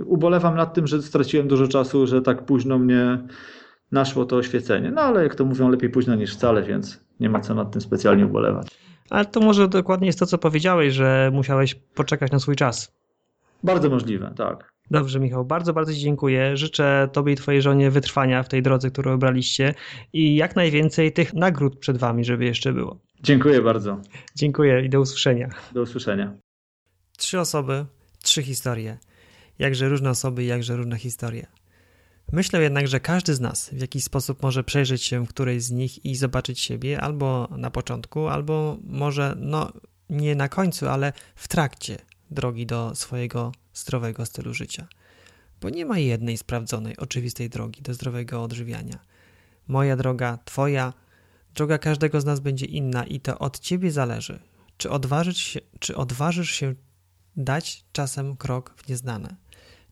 e, ubolewam nad tym, że straciłem dużo czasu, że tak późno mnie naszło to oświecenie. No ale jak to mówią, lepiej późno niż wcale, więc nie ma co nad tym specjalnie ubolewać. Ale to może dokładnie jest to, co powiedziałeś, że musiałeś poczekać na swój czas. Bardzo możliwe, tak. Dobrze, Michał, bardzo, bardzo Ci dziękuję. Życzę Tobie i Twojej żonie wytrwania w tej drodze, którą obraliście i jak najwięcej tych nagród przed Wami, żeby jeszcze było. Dziękuję bardzo. Dziękuję i do usłyszenia. Do usłyszenia. Trzy osoby, trzy historie. Jakże różne osoby, jakże różne historie. Myślę jednak, że każdy z nas w jakiś sposób może przejrzeć się w którejś z nich i zobaczyć siebie albo na początku, albo może no nie na końcu, ale w trakcie drogi do swojego zdrowego stylu życia. Bo nie ma jednej sprawdzonej, oczywistej drogi do zdrowego odżywiania. Moja droga, Twoja, droga każdego z nas będzie inna i to od Ciebie zależy, czy odważysz się, czy odważysz się dać czasem krok w nieznane.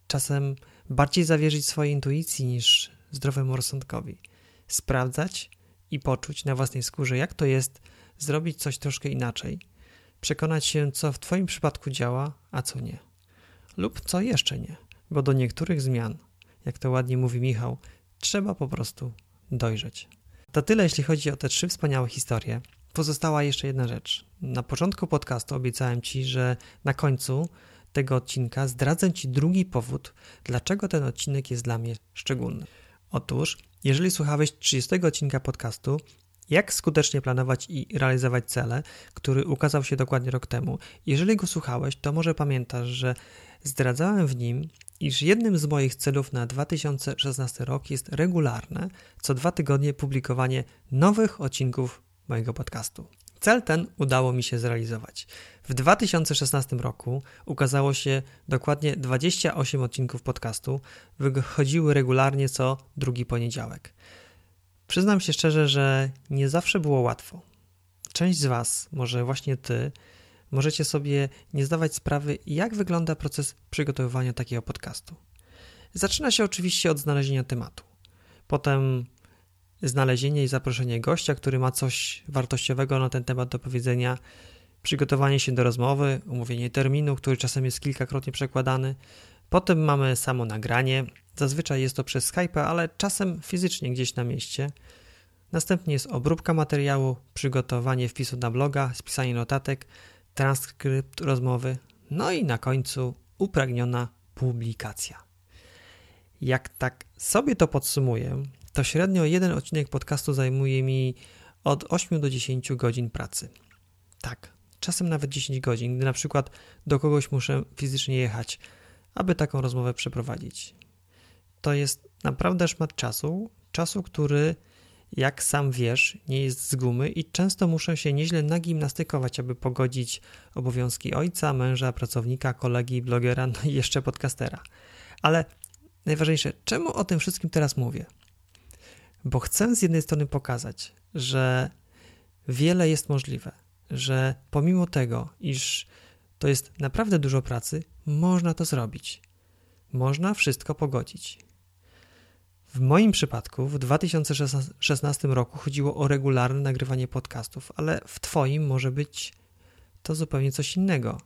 Czasem bardziej zawierzyć swojej intuicji niż zdrowemu rozsądkowi. Sprawdzać i poczuć na własnej skórze, jak to jest zrobić coś troszkę inaczej. Przekonać się, co w Twoim przypadku działa, a co nie. Lub co jeszcze nie, bo do niektórych zmian, jak to ładnie mówi Michał, trzeba po prostu dojrzeć. To tyle, jeśli chodzi o te trzy wspaniałe historie. Pozostała jeszcze jedna rzecz. Na początku podcastu obiecałem Ci, że na końcu tego odcinka zdradzę Ci drugi powód, dlaczego ten odcinek jest dla mnie szczególny. Otóż, jeżeli słuchałeś 30 odcinka podcastu, jak skutecznie planować i realizować cele, który ukazał się dokładnie rok temu, jeżeli go słuchałeś, to może pamiętasz, że zdradzałem w nim, iż jednym z moich celów na 2016 rok jest regularne, co dwa tygodnie publikowanie nowych odcinków mojego podcastu. Cel ten udało mi się zrealizować. W 2016 roku ukazało się dokładnie 28 odcinków podcastu, wychodziły regularnie co drugi poniedziałek. Przyznam się szczerze, że nie zawsze było łatwo. Część z Was, może właśnie Ty, możecie sobie nie zdawać sprawy, jak wygląda proces przygotowywania takiego podcastu. Zaczyna się oczywiście od znalezienia tematu. Potem znalezienie i zaproszenie gościa, który ma coś wartościowego na ten temat do powiedzenia, przygotowanie się do rozmowy, umówienie terminu, który czasem jest kilkakrotnie przekładany. Potem mamy samo nagranie. Zazwyczaj jest to przez Skype, ale czasem fizycznie gdzieś na mieście. Następnie jest obróbka materiału, przygotowanie wpisu na bloga, spisanie notatek, transkrypt rozmowy, no i na końcu upragniona publikacja. Jak tak sobie to podsumuję, to średnio jeden odcinek podcastu zajmuje mi od 8 do 10 godzin pracy. Tak, czasem nawet 10 godzin, gdy na przykład do kogoś muszę fizycznie jechać, aby taką rozmowę przeprowadzić. To jest naprawdę szmat czasu, czasu, który, jak sam wiesz, nie jest z gumy i często muszę się nieźle nagimnastykować, aby pogodzić obowiązki ojca, męża, pracownika, kolegi, blogera, no i jeszcze podcastera. Ale najważniejsze, czemu o tym wszystkim teraz mówię? Bo chcę z jednej strony pokazać, że wiele jest możliwe, że pomimo tego, iż to jest naprawdę dużo pracy, można to zrobić. Można wszystko pogodzić. W moim przypadku w 2016 roku chodziło o regularne nagrywanie podcastów, ale w Twoim może być to zupełnie coś innego.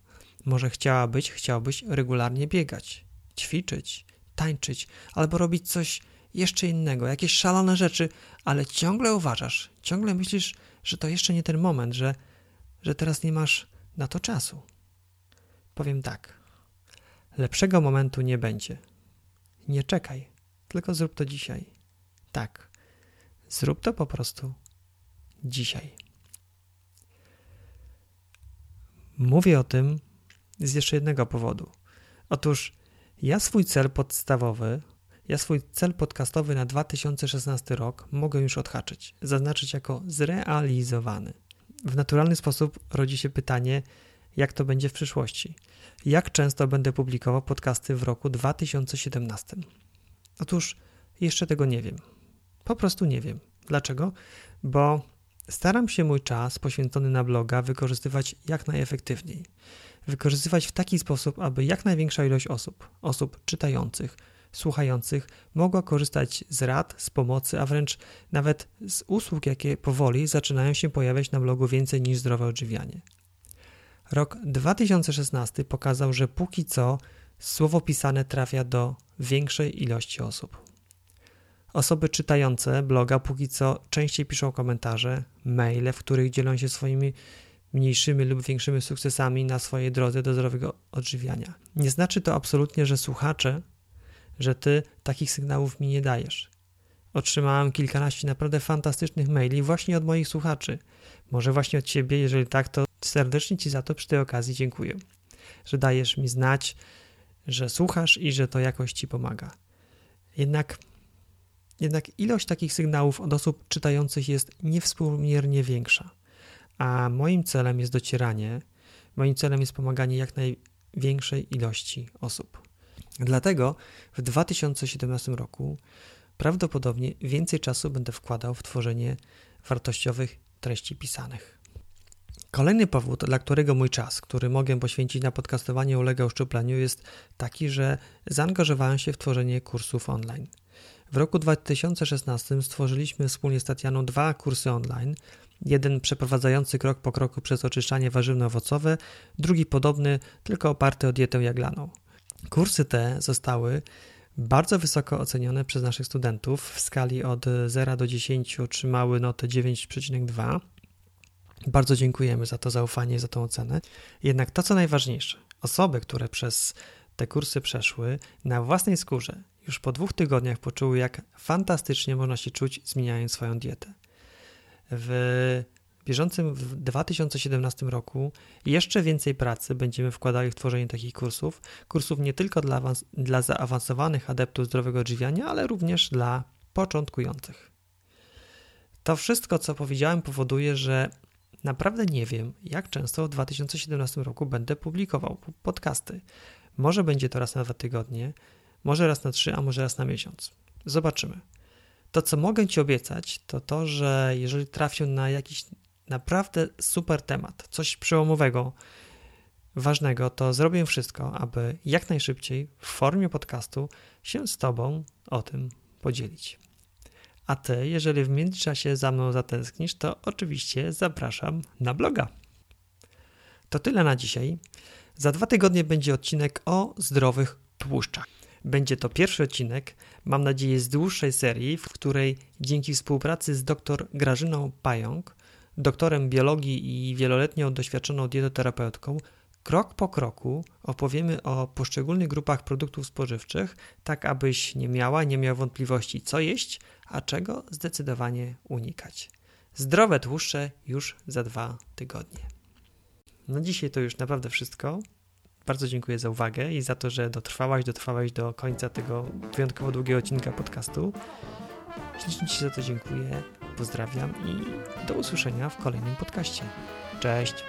Może chciałabyś, chciałbyś regularnie biegać, ćwiczyć, tańczyć albo robić coś jeszcze innego, jakieś szalone rzeczy, ale ciągle uważasz, ciągle myślisz, że to jeszcze nie ten moment, że, że teraz nie masz na to czasu. Powiem tak. Lepszego momentu nie będzie. Nie czekaj, tylko zrób to dzisiaj. Tak. Zrób to po prostu dzisiaj. Mówię o tym z jeszcze jednego powodu. Otóż ja swój cel podstawowy, ja swój cel podcastowy na 2016 rok mogę już odhaczyć, zaznaczyć jako zrealizowany. W naturalny sposób rodzi się pytanie, jak to będzie w przyszłości. Jak często będę publikował podcasty w roku 2017? Otóż jeszcze tego nie wiem. Po prostu nie wiem. Dlaczego? Bo staram się mój czas poświęcony na bloga wykorzystywać jak najefektywniej. Wykorzystywać w taki sposób, aby jak największa ilość osób, osób czytających, słuchających, mogła korzystać z rad, z pomocy, a wręcz nawet z usług, jakie powoli zaczynają się pojawiać na blogu więcej niż zdrowe odżywianie. Rok 2016 pokazał, że póki co słowo pisane trafia do większej ilości osób. Osoby czytające bloga póki co częściej piszą komentarze, maile, w których dzielą się swoimi mniejszymi lub większymi sukcesami na swojej drodze do zdrowego odżywiania. Nie znaczy to absolutnie, że słuchacze, że ty takich sygnałów mi nie dajesz. Otrzymałem kilkanaście naprawdę fantastycznych maili właśnie od moich słuchaczy. Może właśnie od ciebie, jeżeli tak, to serdecznie ci za to przy tej okazji dziękuję. Że dajesz mi znać, że słuchasz i że to jakoś ci pomaga. Jednak, jednak ilość takich sygnałów od osób czytających jest niewspółmiernie większa. A moim celem jest docieranie, moim celem jest pomaganie jak największej ilości osób. Dlatego w 2017 roku prawdopodobnie więcej czasu będę wkładał w tworzenie wartościowych treści pisanych. Kolejny powód, dla którego mój czas, który mogę poświęcić na podcastowanie, ulega uszczupleniu, jest taki, że zaangażowałem się w tworzenie kursów online. W roku 2016 stworzyliśmy wspólnie z Tatianą dwa kursy online. Jeden przeprowadzający krok po kroku przez oczyszczanie warzywno-owocowe, drugi podobny, tylko oparty o dietę jaglaną. Kursy te zostały bardzo wysoko ocenione przez naszych studentów. W skali od 0 do 10 otrzymały notę 9,2 bardzo dziękujemy za to zaufanie, za tą ocenę. Jednak to, co najważniejsze, osoby, które przez te kursy przeszły, na własnej skórze już po dwóch tygodniach poczuły, jak fantastycznie można się czuć, zmieniając swoją dietę. W bieżącym w 2017 roku jeszcze więcej pracy będziemy wkładali w tworzenie takich kursów. Kursów nie tylko dla, dla zaawansowanych adeptów zdrowego odżywiania, ale również dla początkujących. To wszystko, co powiedziałem, powoduje, że Naprawdę nie wiem, jak często w 2017 roku będę publikował podcasty. Może będzie to raz na dwa tygodnie, może raz na trzy, a może raz na miesiąc. Zobaczymy. To, co mogę Ci obiecać, to to, że jeżeli trafię na jakiś naprawdę super temat, coś przełomowego, ważnego, to zrobię wszystko, aby jak najszybciej w formie podcastu się z Tobą o tym podzielić. A ty, jeżeli w międzyczasie za mną zatęsknisz, to oczywiście zapraszam na bloga. To tyle na dzisiaj. Za dwa tygodnie będzie odcinek o zdrowych tłuszczach. Będzie to pierwszy odcinek, mam nadzieję, z dłuższej serii, w której dzięki współpracy z dr Grażyną Pająk, doktorem biologii i wieloletnią doświadczoną dietoterapeutką, krok po kroku opowiemy o poszczególnych grupach produktów spożywczych, tak abyś nie miała, nie miał wątpliwości, co jeść, a czego zdecydowanie unikać. Zdrowe tłuszcze już za dwa tygodnie. No dzisiaj to już naprawdę wszystko. Bardzo dziękuję za uwagę i za to, że dotrwałaś, dotrwałaś do końca tego wyjątkowo długiego odcinka podcastu. Ślicznie Ci za to dziękuję, pozdrawiam i do usłyszenia w kolejnym podcaście. Cześć!